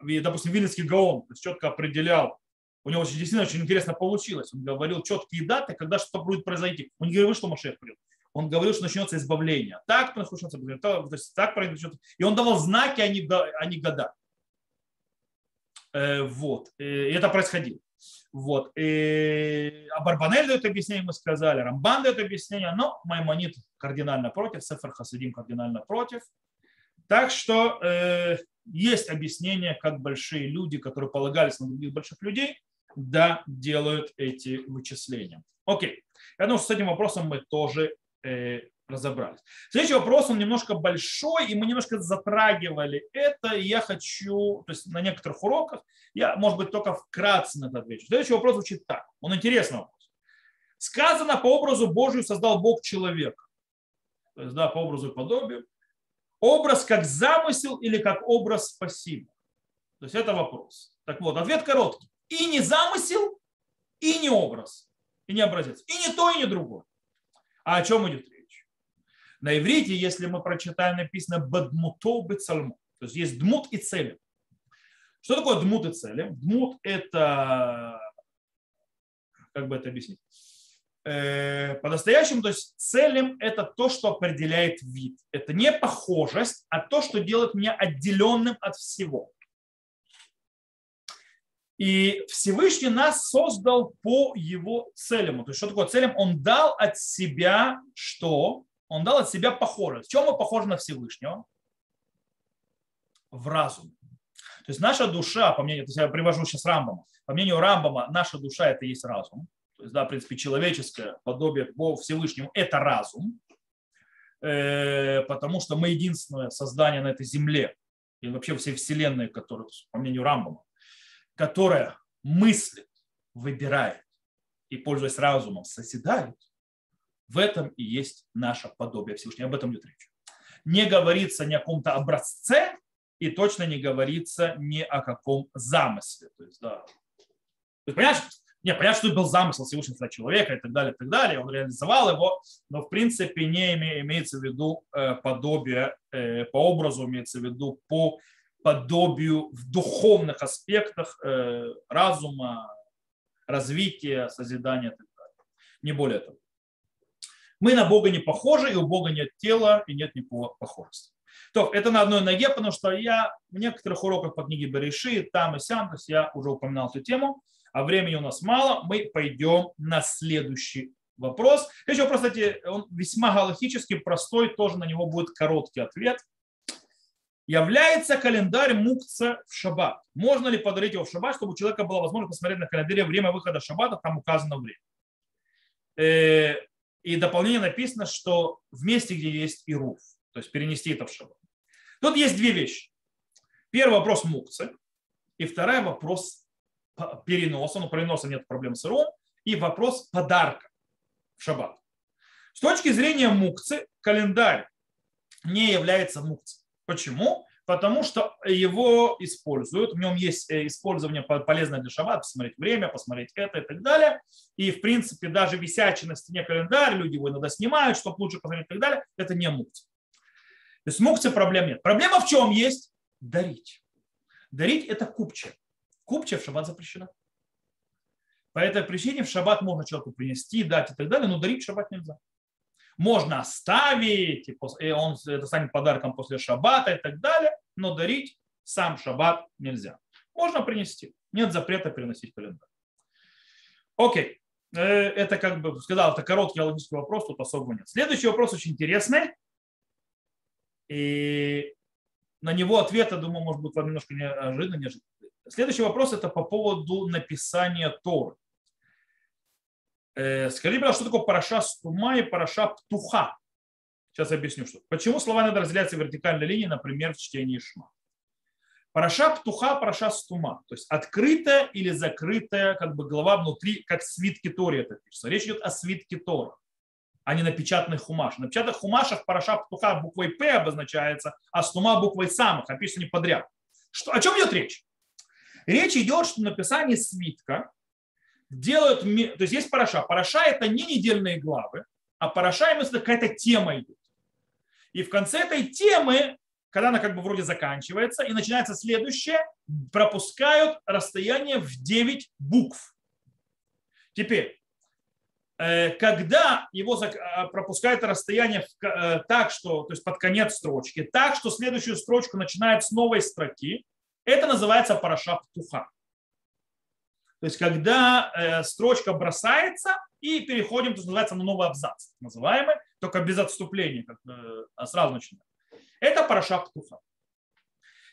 Допустим, Вильнинский Гаон четко определял, у него действительно очень интересно получилось. Он говорил четкие даты, когда что-то будет произойти. Он не говорил, что Машех придет. Он говорил, что начнется избавление. Так начнется избавление, так произойдет. И он давал знаки, а не, а года. Э, вот. И это происходило. Вот. И Абарбанель дает объяснение, мы сказали, Рамбан дает объяснение, но Маймонит кардинально против, Сефер Хасидим кардинально против. Так что э, есть объяснение, как большие люди, которые полагались на других больших людей, да, делают эти вычисления. Окей. Я думаю, что с этим вопросом мы тоже э, разобрались. Следующий вопрос, он немножко большой, и мы немножко затрагивали это, и я хочу, то есть на некоторых уроках, я, может быть, только вкратце на это отвечу. Следующий вопрос звучит так, он интересный вопрос. Сказано, по образу Божию создал Бог человека. То есть, да, по образу и подобию. Образ как замысел или как образ спасибо? То есть это вопрос. Так вот, ответ короткий. И не замысел, и не образ, и не образец. И не то, и не другое. А о чем идет речь? На иврите, если мы прочитаем, написано «бадмуто бецальмо». То есть есть дмут и цели. Что такое дмут и цели? Дмут – это, как бы это объяснить? Э, по-настоящему, то есть целям – это то, что определяет вид. Это не похожесть, а то, что делает меня отделенным от всего. И Всевышний нас создал по его целям. То есть что такое целям? Он дал от себя что? Он дал от себя похожесть. В чем мы похожи на Всевышнего? В разум. То есть наша душа, по мнению, то есть я привожу сейчас Рамбама, по мнению Рамбама, наша душа это и есть разум. То есть, да, в принципе, человеческое подобие Богу Всевышнему – это разум, э, потому что мы единственное создание на этой земле, и вообще всей вселенной, которая, по мнению Рамбама, которая мыслит, выбирает и, пользуясь разумом, созидает, в этом и есть наше подобие Всевышнего. Об этом идет речь. Не говорится ни о каком-то образце и точно не говорится ни о каком замысле. То есть, да. То есть, понимаешь, не, понятно, что был замысел Всевышнего человека и так далее, и так далее. Он реализовал его, но в принципе не имеется в виду э, подобие э, по образу, имеется в виду по подобию в духовных аспектах э, разума, развития, созидания и так далее. Не более того. Мы на Бога не похожи, и у Бога нет тела, и нет никакого похожести. То, это на одной ноге, потому что я в некоторых уроках по книге Береши, там и сям, то есть я уже упоминал эту тему, а времени у нас мало, мы пойдем на следующий вопрос. Следующий вопрос, кстати, он весьма галактический, простой, тоже на него будет короткий ответ. Является календарь мукца в шаббат? Можно ли подарить его в шаббат, чтобы у человека была возможность посмотреть на календаре время выхода шаббата, там указано время? И дополнение написано, что в месте, где есть ируф, то есть перенести это в шаббат. Тут есть две вещи. Первый вопрос мукцы, и второй вопрос переноса, ну переноса нет проблем с иром, и вопрос подарка в шаббат. С точки зрения мукцы, календарь не является мукцией. Почему? Потому что его используют, в нем есть э, использование полезное для шаббата, посмотреть время, посмотреть это и так далее. И, в принципе, даже висячий на стене календарь, люди его иногда снимают, чтобы лучше посмотреть и так далее, это не мукция. То есть мукция проблем нет. Проблема в чем есть? Дарить. Дарить – это купче. Купче в шаббат запрещено. По этой причине в шаббат можно человеку принести, дать и так далее, но дарить в шаббат нельзя. Можно оставить, и он это станет подарком после шаббата и так далее, но дарить сам шаббат нельзя. Можно принести. Нет запрета переносить календарь. Окей. Э, это, как бы сказал, это короткий логический вопрос, тут особого нет. Следующий вопрос очень интересный. И на него ответа, думаю, может быть, вам немножко неожиданно. неожиданно. Следующий вопрос это по поводу написания Торы. Э, скажите, пожалуйста, что такое параша стума и параша птуха? Сейчас объясню, что. Почему слова надо разделять в вертикальной линии, например, в чтении шма. Параша птуха, параша стума. То есть открытая или закрытая как бы глава внутри, как свитки Тори это пишется. Речь идет о свитке Тора, а не на печатных хумашах. На печатных хумашах параша птуха буквой П обозначается, а стума буквой самых, описано не подряд. Что, о чем идет речь? Речь идет, что написание свитка делают, то есть есть параша. Параша это не недельные главы, а параша именно какая-то тема идет. И в конце этой темы, когда она как бы вроде заканчивается, и начинается следующее, пропускают расстояние в 9 букв. Теперь, э, когда его э, пропускают расстояние э, так, что, то есть под конец строчки, так, что следующую строчку начинает с новой строки, это называется параша птуха. То есть, когда строчка бросается и переходим, то называется на новый абзац, называемый, только без отступления, как, э, а сразу начинаем. Это параша птуха.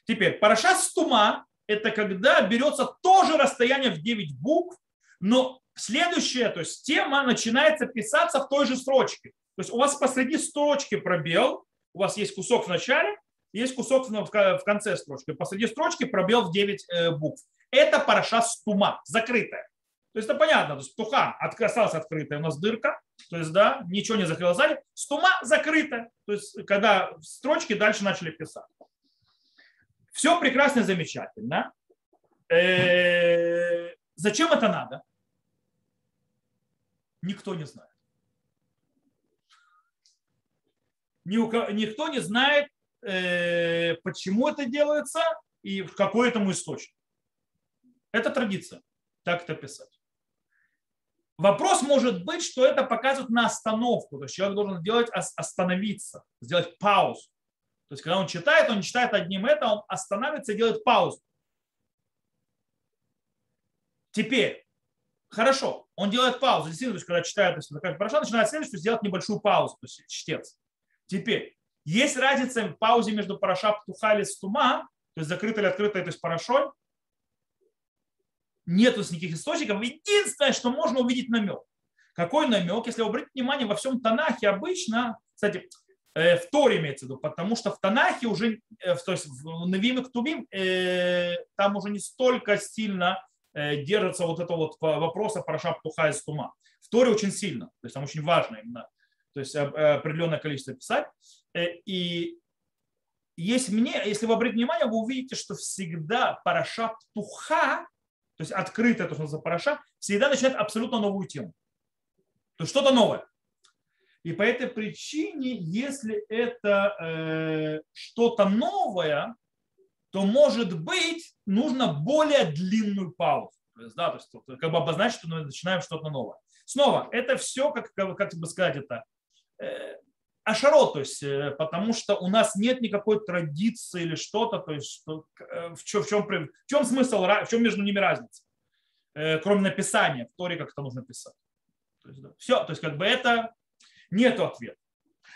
Теперь, параша стума – это когда берется тоже расстояние в 9 букв, но следующая, то есть тема начинается писаться в той же строчке. То есть у вас посреди строчки пробел, у вас есть кусок в начале, есть кусок в конце строчки. Посреди строчки пробел в 9 э, букв. Это параша стума, закрытая. То есть это понятно, то есть туха осталась открытая, у нас дырка, то есть да, ничего не закрыло сзади. Стума закрытая, то есть когда строчки дальше начали писать. Все прекрасно и замечательно. Э-э- зачем это надо? Никто не знает. Никто не знает, э, почему это делается и в какой этому источник. Это традиция, так это писать. Вопрос может быть, что это показывает на остановку. То есть человек должен делать остановиться, сделать паузу. То есть когда он читает, он читает одним это, он останавливается и делает паузу. Теперь, хорошо, он делает паузу. Действительно, то есть когда читает, то есть такая хорошо, начинает следующую, сделать небольшую паузу, то есть чтец. Теперь, есть разница в паузе между параша птуха или стума, то есть закрытой или открытой, то есть парашой, нету никаких источников. Единственное, что можно увидеть намек. Какой намек? Если вы обратите внимание, во всем Танахе обычно, кстати, э, в Торе имеется в виду, потому что в Танахе уже, э, то есть в Навим и Ктубим, э, там уже не столько сильно держится вот это вот вопроса Параша Птуха из Тума. В Торе очень сильно, то есть там очень важно именно, то есть определенное количество писать. И есть мне, если вы обратите внимание, вы увидите, что всегда Параша Птуха то есть открытая, то, что называется параша, всегда начинает абсолютно новую тему. То есть что-то новое. И по этой причине, если это э, что-то новое, то, может быть, нужно более длинную паузу. То есть, да, то есть как бы обозначить, что мы начинаем что-то новое. Снова, это все, как, как бы сказать, это э, ашарот, то есть, э, потому что у нас нет никакой традиции или что-то, то есть, что, э, в, чем, в, чем, в чем смысл, в чем между ними разница, э, кроме написания, в Торе как это нужно писать. То есть, да, все, то есть, как бы это нету ответа.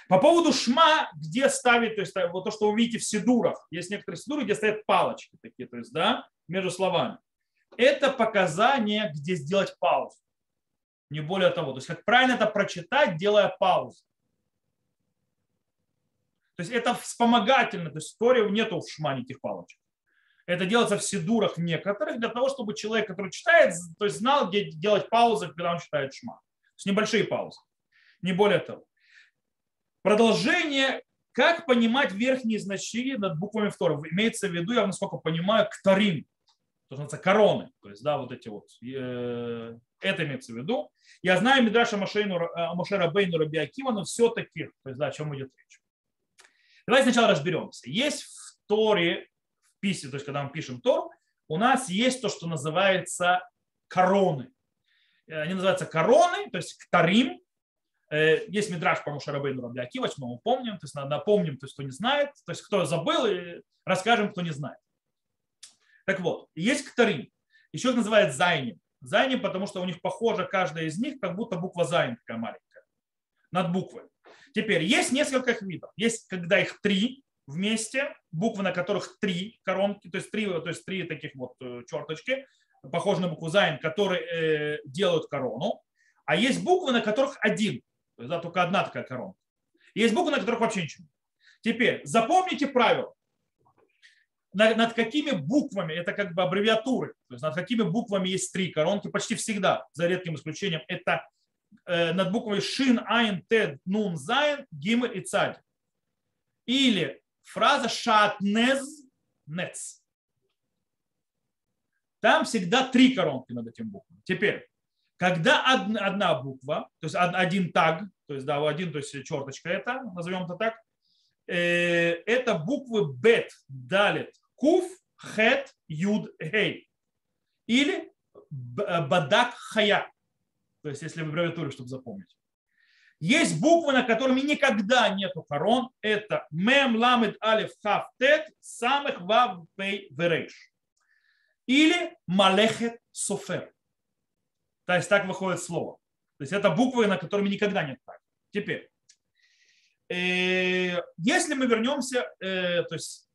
По поводу шма, где ставить, то есть вот то, что вы видите в сидурах, есть некоторые сидуры, где стоят палочки такие, то есть, да, между словами. Это показание, где сделать паузу. Не более того. То есть, как правильно это прочитать, делая паузу. То есть это вспомогательно, то есть Торе нету в шма никаких палочек. Это делается в сидурах некоторых для того, чтобы человек, который читает, то есть знал, где делать паузы, когда он читает шма. То есть небольшие паузы, не более того. Продолжение, как понимать верхние значения над буквами второго. Имеется в виду, я насколько понимаю, ктарим, то, называется короны. То есть, да, вот эти вот. Э, это имеется в виду. Я знаю Мидраша э, Машера Бейну Раби Акива, но все-таки, то есть, да, о чем идет речь. Давайте сначала разберемся. Есть в Торе, в письме, то есть когда мы пишем Тор, у нас есть то, что называется короны. они называются короны, то есть כתרים. Есть мидраш про Моше Рабейну, рабби Акива, мы помним, то есть напомним, то есть кто не знает, то есть кто забыл, расскажем, кто не знает. Так вот, есть כתרים, еще их называют זיינים. זיינים, потому что у них похожа каждая из них, как будто буква зайн такая маленькая, над буквой. Теперь, есть несколько видов. Есть, когда их три вместе, буквы, на которых три коронки, то есть три, то есть три таких вот э, черточки, похожие на букву Зайн, которые э, делают корону. А есть буквы, на которых один, то есть да, только одна такая коронка. есть буквы, на которых вообще ничего. Теперь запомните правило. Над какими буквами, это как бы аббревиатуры, то есть над какими буквами есть три коронки, почти всегда, за редким исключением, это над буквой Шин, Айн, Тет, Нун, Зайн, Гимель и Цади. Или фраза шатнез нец. Там всегда три коронки над этим буквами. Теперь, когда одна, буква, то есть один таг, то есть да, один, то есть черточка это, назовем это так, э, это буквы бет, далит, куф, хет, юд, гей. Или бадак, хая. То есть, если в аббревиатуре, чтобы запомнить. Есть буквы, на которыми никогда нету корон. Это мем, ламед, алиф, хав, тет, самых вав, пей, верейш. Или малехет, софер. То есть так выходит слово. То есть это буквы, на которыми никогда нет так. Теперь, э, если мы вернемся э, то есть,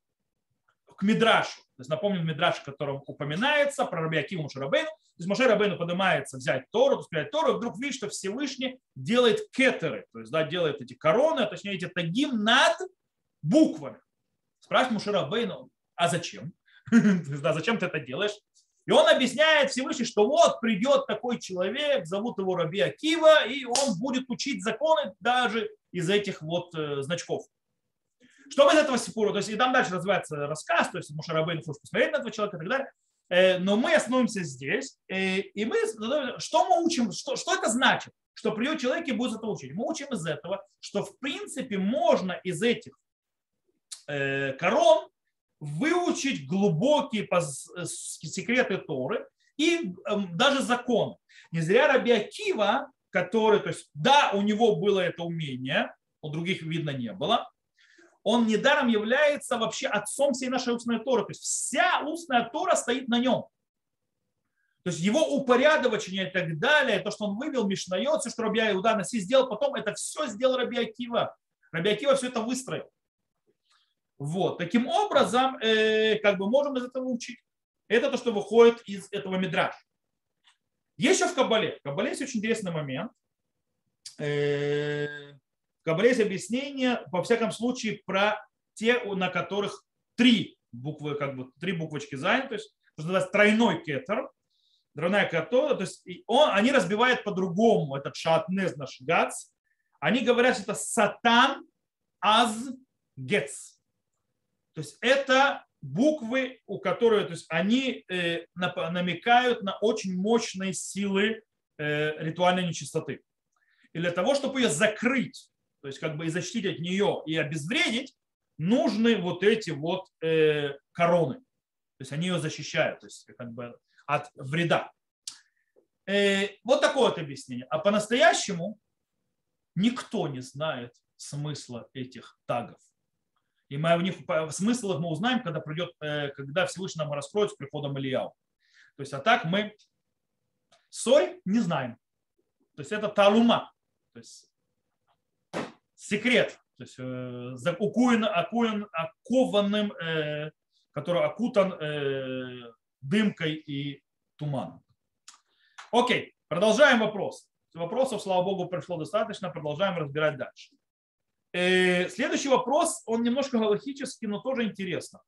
к Мидрашу, то есть напомним Мидраш, в котором упоминается про Раби Акиму Шарабейну, то есть Моше Рабейну поднимается взять Тору, взять Тору, и вдруг видит, что Всевышний делает кетеры, то есть да, делает эти короны, а точнее эти тагим над буквами. Спрашивает Моше Рабейну, а зачем? да, зачем ты это делаешь? И он объясняет Всевышний, что вот придет такой человек, зовут его Раби Акива, и он будет учить законы даже из этих вот э, значков. Что из этого сипура? То есть и там дальше развивается рассказ, то есть Мушарабейн хочет посмотреть на этого человека и так далее. Э, но мы остановимся здесь, э, и мы, что мы учим, что, что это значит, что придет человек и будет это учить. Мы учим из этого, что в принципе можно из этих э, корон выучить глубокие секреты Торы и эм, даже закон. Не зря Раби Акива, который, то есть, да, у него было это умение, у других видно не было, он недаром является вообще отцом всей нашей устной Торы. То есть вся устная Тора стоит на нем. То есть его упорядочение и так далее, то, что он вывел Мишнайот, все, что Раби Иуда Наси сделал, потом это все сделал Раби Акива. Раби Акива все это выстроил. Вот. Таким образом, э, как бы можем из этого учить. Это то, что выходит из этого. Есть еще в Кабале. В Кабале есть очень интересный момент. Э, Кабале есть объяснение, во всяком случае, про те, на которых три буквы, как бы три буквочки заняты, то есть, что называется тройной кетер, тройная кетер, то есть он, они разбивают по-другому этот шатнез наш гац. Они говорят, что это сатан аз гец. То есть это буквы, у которых, то есть они э, намекают на очень мощные силы э, ритуальной нечистоты. И для того, чтобы ее закрыть, то есть как бы и защитить от нее и обезвредить, нужны вот эти вот э, короны. То есть они ее защищают то есть как бы от вреда. Э, вот такое вот объяснение. А по-настоящему никто не знает смысла этих тагов. И мы в них, смысл их мы узнаем, когда придет, э, когда Всевышний нам раскроет с приходом Ильяу. То есть, а так мы соль не знаем. То есть это талума. То есть секрет, то есть э, укуен, окуен, окованным, э, который окутан э, дымкой и туманом. Окей, продолжаем вопрос. Вопросов, слава богу, пришло достаточно, продолжаем разбирать дальше. Следующий вопрос, он немножко галактический, но тоже интересно.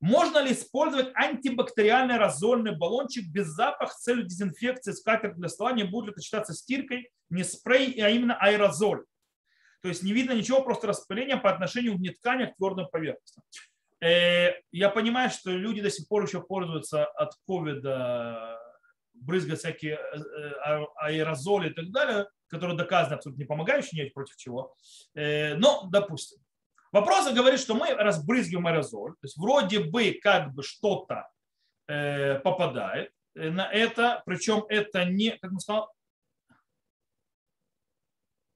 Можно ли использовать антибактериальный разольный баллончик без запаха с целью дезинфекции скатерть для стола? Не будет ли это считаться стиркой, не спрей, а именно аэрозоль? То есть не видно ничего, просто распыление по отношению к тканям к твердым поверхностям. Э, я понимаю, что люди до сих пор еще пользуются от ковида, брызгают всякие э, э, аэрозоли и так далее, которые доказаны абсолютно не помогающие, нет против чего. Но, допустим. Вопрос говорит, что мы разбрызгиваем аэрозоль, то есть вроде бы как бы что-то э, попадает, на это, причем это не, как мы сказал,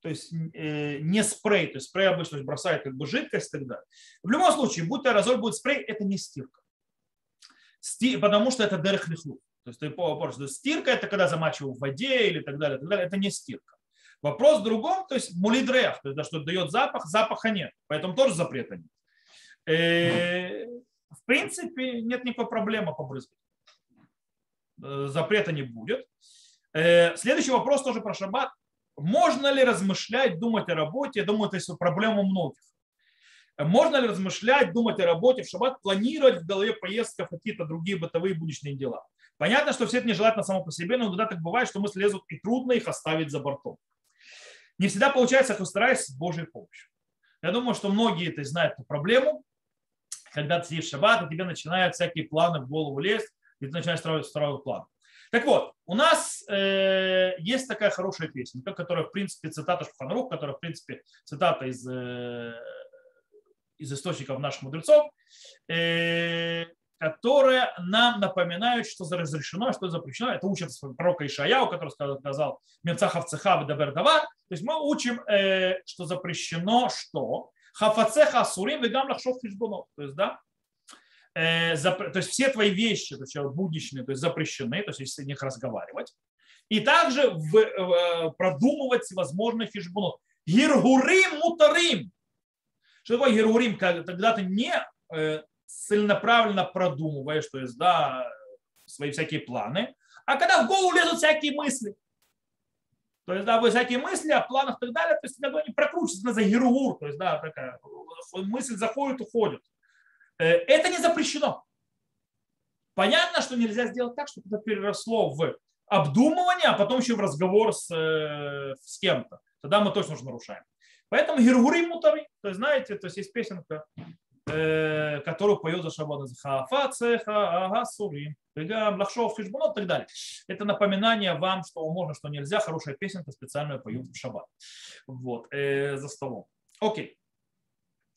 то есть э, не спрей, то есть спрей обычно бросает как бы жидкость далее. В любом случае, будь то аэрозоль, будет спрей, это не стирка. Сти, потому что это дерехлихлу. То есть, ты то есть стирка это когда замачиваю в воде или так далее, так далее, это не стирка. Вопрос в другом, то есть мулидрех, то есть, да, что дает запах, запаха нет, поэтому тоже запрета нет. Э, в принципе, нет никакой проблемы побрызгать. Э, запрета не будет. Э, следующий вопрос тоже про шаббат. Можно ли размышлять, думать о работе? Я думаю, это проблема многих. Можно ли размышлять, думать о работе в шаббат, планировать в голове поездка какие-то другие бытовые будничные дела? Понятно, что все это нежелательно само по себе, но иногда так бывает, что мысли лезут и трудно их оставить за бортом. Не всегда получается, как стараюсь с Божьей помощью. Я думаю, что многие это знают эту проблему. Когда ты сидишь в шаббат, и тебе начинают всякие планы в голову лезть, и ты начинаешь строить, строить план. Так вот, у нас э, есть такая хорошая песня, которая, в принципе, цитата Шуханрух, которая, в принципе, цитата из, э, из источников наших мудрецов, э, которая нам напоминает, что разрешено, что запрещено. Это учат пророка Ишаяу, который сказал Мецахав Цехав Дабердава. То есть мы учим, э, что запрещено что? Хафацеха Асурим Вегам Лахшов Фишбунов. То есть, да, Э, то есть все твои вещи, то есть будничные, то есть запрещены, то есть если с них разговаривать. И также в, э, продумывать возможные фишбунот. Гиргурим мутарим. Что такое гиргурим? Когда ты не э, целенаправленно продумываешь, то есть, да, свои всякие планы, а когда в голову лезут всякие мысли. То есть, да, вы всякие мысли о планах и так далее, то есть, когда они прокручиваются, за гирур, то есть, да, такая мысль заходит, уходит. Э, это не запрещено. Понятно, что нельзя сделать так, чтобы это переросло в обдумывание, а потом еще в разговор с, э, с кем-то. Тогда мы точно уже нарушаем. Поэтому гиргури мутары. То есть, знаете, то есть есть песенка, э, которую поет за шаббат хафа цеха ага сурим лахшов хижбунот и так далее. Это напоминание вам, что можно, что нельзя. Хорошая песенка специально поют в шаббат. Вот, э, за столом. Окей.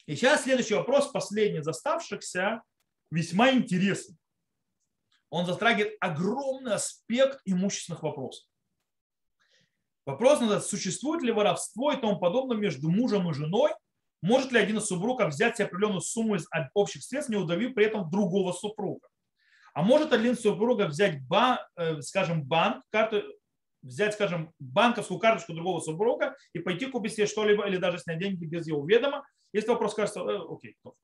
И сейчас следующий вопрос, последний из оставшихся, весьма интересный. Он затрагивает огромный аспект имущественных вопросов. Вопрос назад, существует ли воровство и тому подобное между мужем и женой? Может ли один из супругов взять себе определенную сумму из общих средств, не удавив при этом другого супруга? А может один из супругов взять, бан, э, скажем, банк, карту, взять, скажем, банковскую карточку другого супруга и пойти купить себе что-либо или даже снять деньги без его ведома, если вопрос кажется, э, окей, то.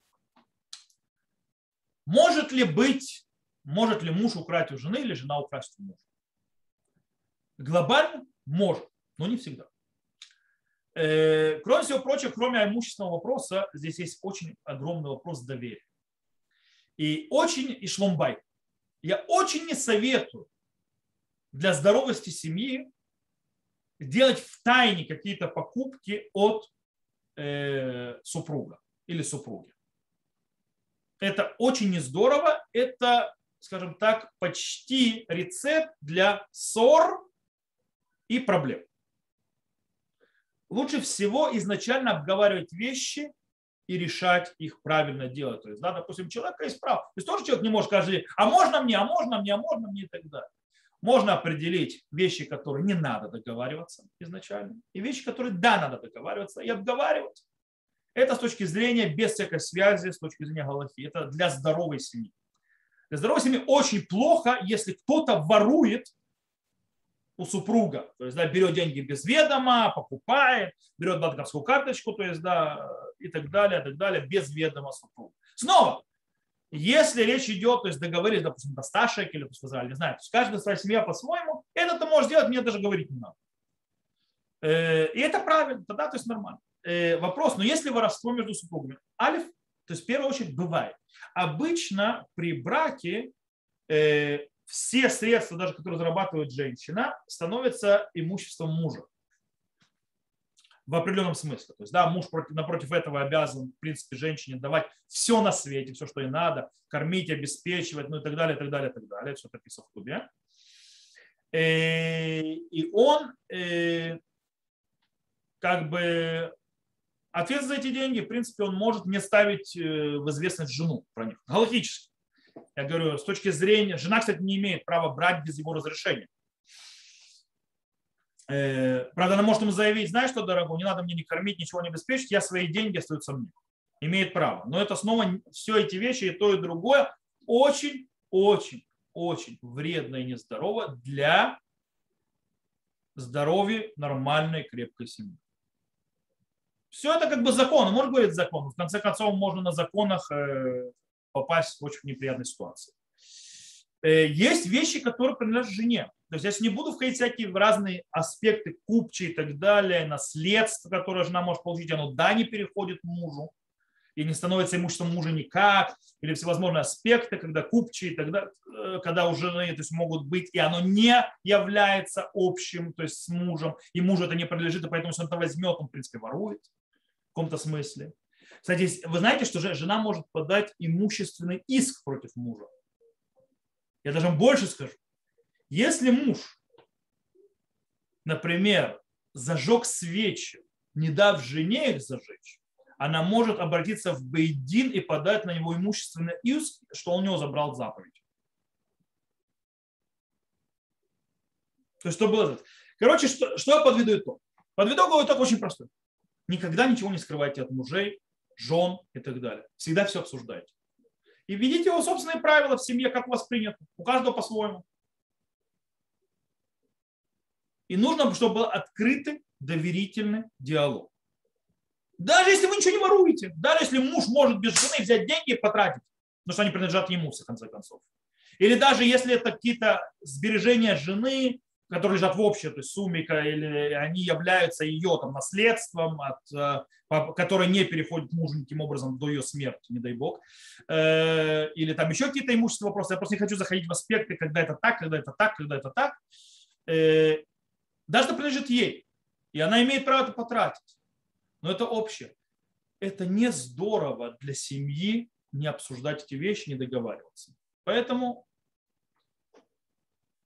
Может ли быть, может ли муж украсть у жены или жена украсть у мужа? Глобально может, но не всегда. Э, кроме всего прочего, кроме имущественного вопроса, здесь есть очень огромный вопрос доверия. И очень, и шломбай. Я очень не советую для здоровости семьи делать в тайне какие-то покупки от э, супруга или супруги. Это очень нездорово. Это, скажем так, почти рецепт для ссор и проблем. Лучше всего изначально обговаривать вещи и решать их правильно делать. То есть, да, допустим, человека есть прав. То есть тоже человек не может сказать, а можно мне, а можно мне, а можно мне и так далее. Можно определить вещи, которые не надо договариваться изначально, и вещи, которые да, надо договариваться и обговаривать. Это с точки зрения без всякой связи, с точки зрения Галахи. Это для здоровой семьи. Для здоровой семьи очень плохо, если кто-то ворует у супруга. То есть да, берет деньги без ведома, покупает, берет банковскую карточку, то есть да, и так далее, и так далее, без ведома супруга. Снова, если речь идет, то есть договорились, допустим, до 100 шекелей, то сказали, не знаю, то есть каждая своя семья по-своему, это ты можешь делать, мне даже говорить не надо. Э, и это правильно, тогда то есть нормально. Э, вопрос, но если воровство между супругами? Алиф, то есть в первую очередь бывает. Обычно при браке э, все средства, даже которые зарабатывает женщина, становятся имуществом мужа в определенном смысле. То есть, да, муж против, напротив этого обязан, в принципе, женщине давать все на свете, все, что ей надо, кормить, обеспечивать, ну и так далее, и так далее, и так далее. Все написано в клубе. Э, и он э, как бы ответ за эти деньги, в принципе, он может не ставить э, в известность жену про них. Галактически. Я говорю, с точки зрения, жена, кстати, не имеет права брать без его разрешения. Э, правда, она может ему заявить, знаешь что, дорогой, не надо мне не кормить, ничего не обеспечить, я свои деньги остаются мне. Имеет право. Но это снова все эти вещи, и то, и другое, очень, очень, очень вредно и нездорово для здоровья нормальной крепкой семьи. Все это как бы закон, он может говорить закон. В конце концов, можно на законах э, попасть в очень неприятную ситуацию. Э, есть вещи, которые принадлежат жене. То есть я не буду входить всякие разные аспекты купчи и так далее, наследство, которое жена может получить, оно да не переходит мужу и не становится имуществом мужа никак, или всевозможные аспекты, когда купчи, тогда, э, когда у жены то есть, могут быть, и оно не является общим, то есть с мужем, и мужу это не принадлежит, и поэтому, если он это возьмет, он, в принципе, ворует в каком-то смысле. Кстати, вы знаете, что жена может подать имущественный иск против мужа. Я даже больше скажу. Если муж, например, зажег свечи, не дав жене их зажечь, она может обратиться в Бейдин и подать на него имущественный иск, что он у него забрал заповедь. То есть что было? Короче, что, что я подведу итог? Подведу итог очень простой. Никогда ничего не скрывайте от мужей, жен и так далее. Всегда все обсуждайте. И введите его собственные правила в семье, как у вас принято. У каждого по-своему. И нужно, чтобы был открытый, доверительный диалог. Даже если вы ничего не воруете, даже если муж может без жены взять деньги и потратить, потому что они принадлежат ему, в конце концов. Или даже если это какие-то сбережения жены, которые лежат в общей то есть сумме, или они являются ее там, наследством, от, э, которое не переходит мужу никаким образом до ее смерти, не дай бог, э, или там еще какие-то имущества вопросы. Я просто не хочу заходить в аспекты, когда это так, когда это так, когда это так. Э, даже это принадлежит ей. И она имеет право это потратить. Но это общее. Это не здорово для семьи не обсуждать эти вещи, не договариваться. Поэтому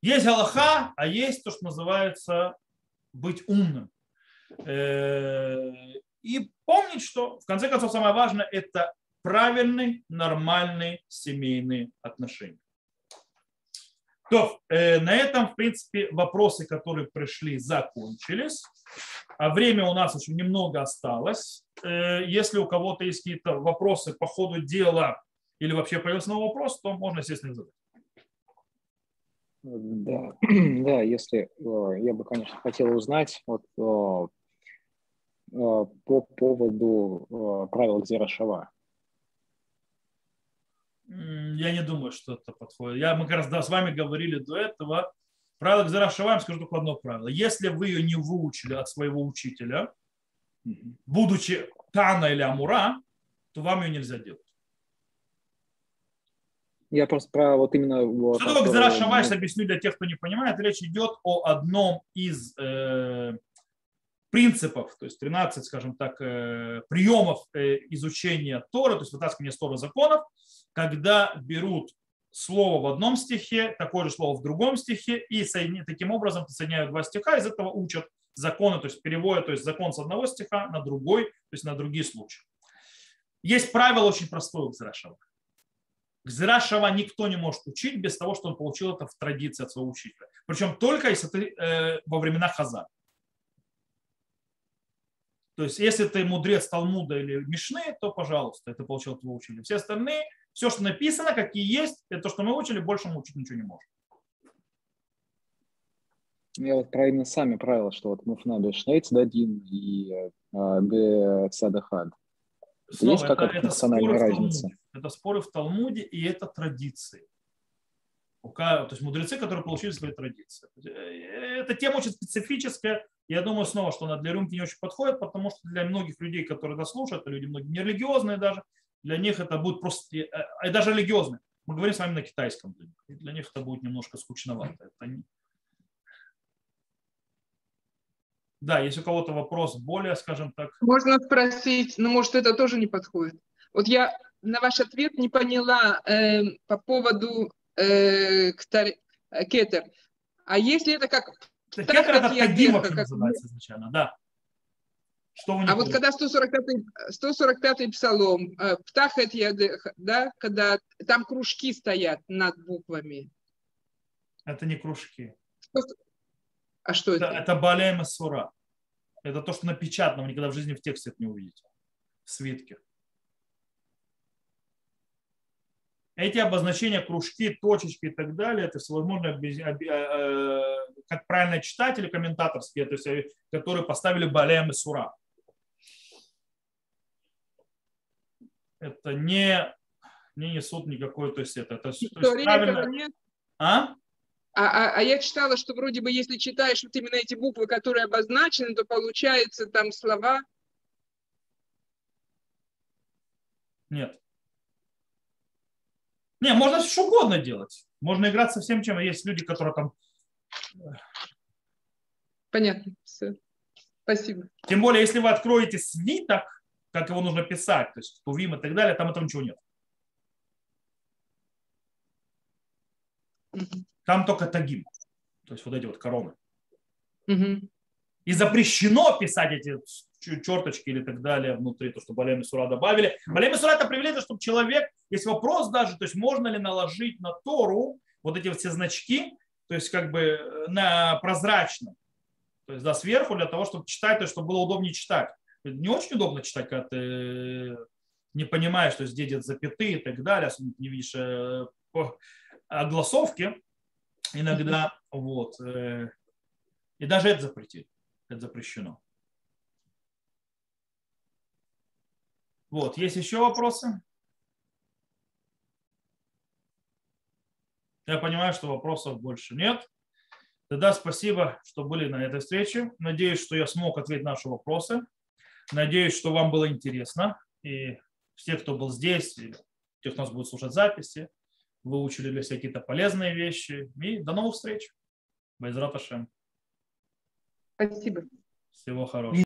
есть галаха, а есть то, что называется быть умным. Э, и помнить, что в конце концов самое важное – это правильные, нормальные семейные отношения. То, э, на этом, в принципе, вопросы, которые пришли, закончились. А время у нас еще немного осталось. Э, если у кого-то есть какие-то вопросы по ходу дела или вообще появился новый вопрос, то можно, естественно, их задать. Да, да, если э, я бы, конечно, хотел узнать вот, э, по поводу правил Гзирашава. Я не думаю, что это подходит. Я, мы как раз да, с вами говорили до этого. Правило Гзера Шаваем, скажу только одно правило. Если вы ее не выучили от своего учителя, будучи Тана или Амура, то вам ее нельзя делать. Я просто про вот именно... Вот, что такое Гзера Шавайс, объясню для тех, кто не понимает. Речь идет о одном из э, принципов, то есть 13, скажем так, э, приемов э, изучения Тора, то есть вытаскивания с Тора законов, когда берут слово в одном стихе, такое же слово в другом стихе, и соединяют, таким образом соединяют два стиха, из этого учат законы, то есть переводят то есть закон с одного стиха на другой, то есть на другие случаи. Есть правило очень простое у Гзрашава. Никто не может учить без того, что он получил это в традиции от своего учителя. Причем только если ты э, во времена Хазар. То есть, если ты мудрец Талмуда или Мишны, то, пожалуйста, это получил от твоего учителя. Все остальные все, что написано, какие есть, это то, что мы учили, больше мы учить ничего не можем. Я вот про именно сами правила, что вот муфна бешнейц дадин и э, бецадахад. Есть какая-то национальная разница? Это споры в Талмуде и это традиции. То есть мудрецы, которые получили свои традиции. Э, эта тема очень специфическая. Я думаю снова, что она для рюмки не очень подходит, потому что для многих людей, которые это слушают, люди многие нерелигиозные даже, для них это будет просто, и э, даже религиозные. Мы говорим с вами на китайском. Для них, и для них это будет немножко скучновато. Это не... Да, если у кого-то вопрос более, скажем так. Можно спросить, но может это тоже не подходит. Вот я на ваш ответ не поняла э, по поводу э, ктар, э, кетер. А если это как... Кетер это кадима, как называется изначально, да. Что А вот когда 145-й 145 псалом, э, птахет ядех, да, когда там кружки стоят над буквами. Это не кружки. А что Это, это? это Балеем и Сура. Это то, что напечатано, вы никогда в жизни в тексте это не увидите. В свитке. Эти обозначения, кружки, точечки и так далее, это оби- э, э, как правильно читать или комментаторские, то есть, э, которые поставили Балеем и Сура. Это не, не несут никакой, то есть это, это то есть правильно- нет? А? А, а, а я читала, что вроде бы, если читаешь вот именно эти буквы, которые обозначены, то получается там слова. Нет. Не, можно что угодно делать. Можно играть со всем, чем есть люди, которые там... Понятно. Все. Спасибо. Тем более, если вы откроете свиток, как его нужно писать, то есть Тувим и так далее, там этого ничего нет. Мгм. Там только тагим. То есть вот эти вот короны. Мгм. И запрещено писать эти черточки или так далее внутри, то, что Балем и Сура добавили. Балем и Сура это привилегия, чтобы человек, есть вопрос даже, то есть можно ли наложить на Тору вот эти вот все значки, то есть как бы э, на прозрачно, то есть да, сверху для того, чтобы читать, то есть чтобы было удобнее читать. Не очень удобно читать, когда ты не понимаешь, что здесь где запятые и так далее, особенно не видишь э, огласовки иногда. Вот. э, И даже это запретили. Это запрещено. Вот. Есть еще вопросы? Я понимаю, что вопросов больше нет. Тогда спасибо, что были на этой встрече. Надеюсь, что я смог ответить на наши вопросы. Надеюсь, что вам было интересно. И все, кто был здесь, те, кто нас будет слушать записи, выучили для себя какие-то полезные вещи. И до новых встреч. Байзрат Ашем. Спасибо. Всего хорошего.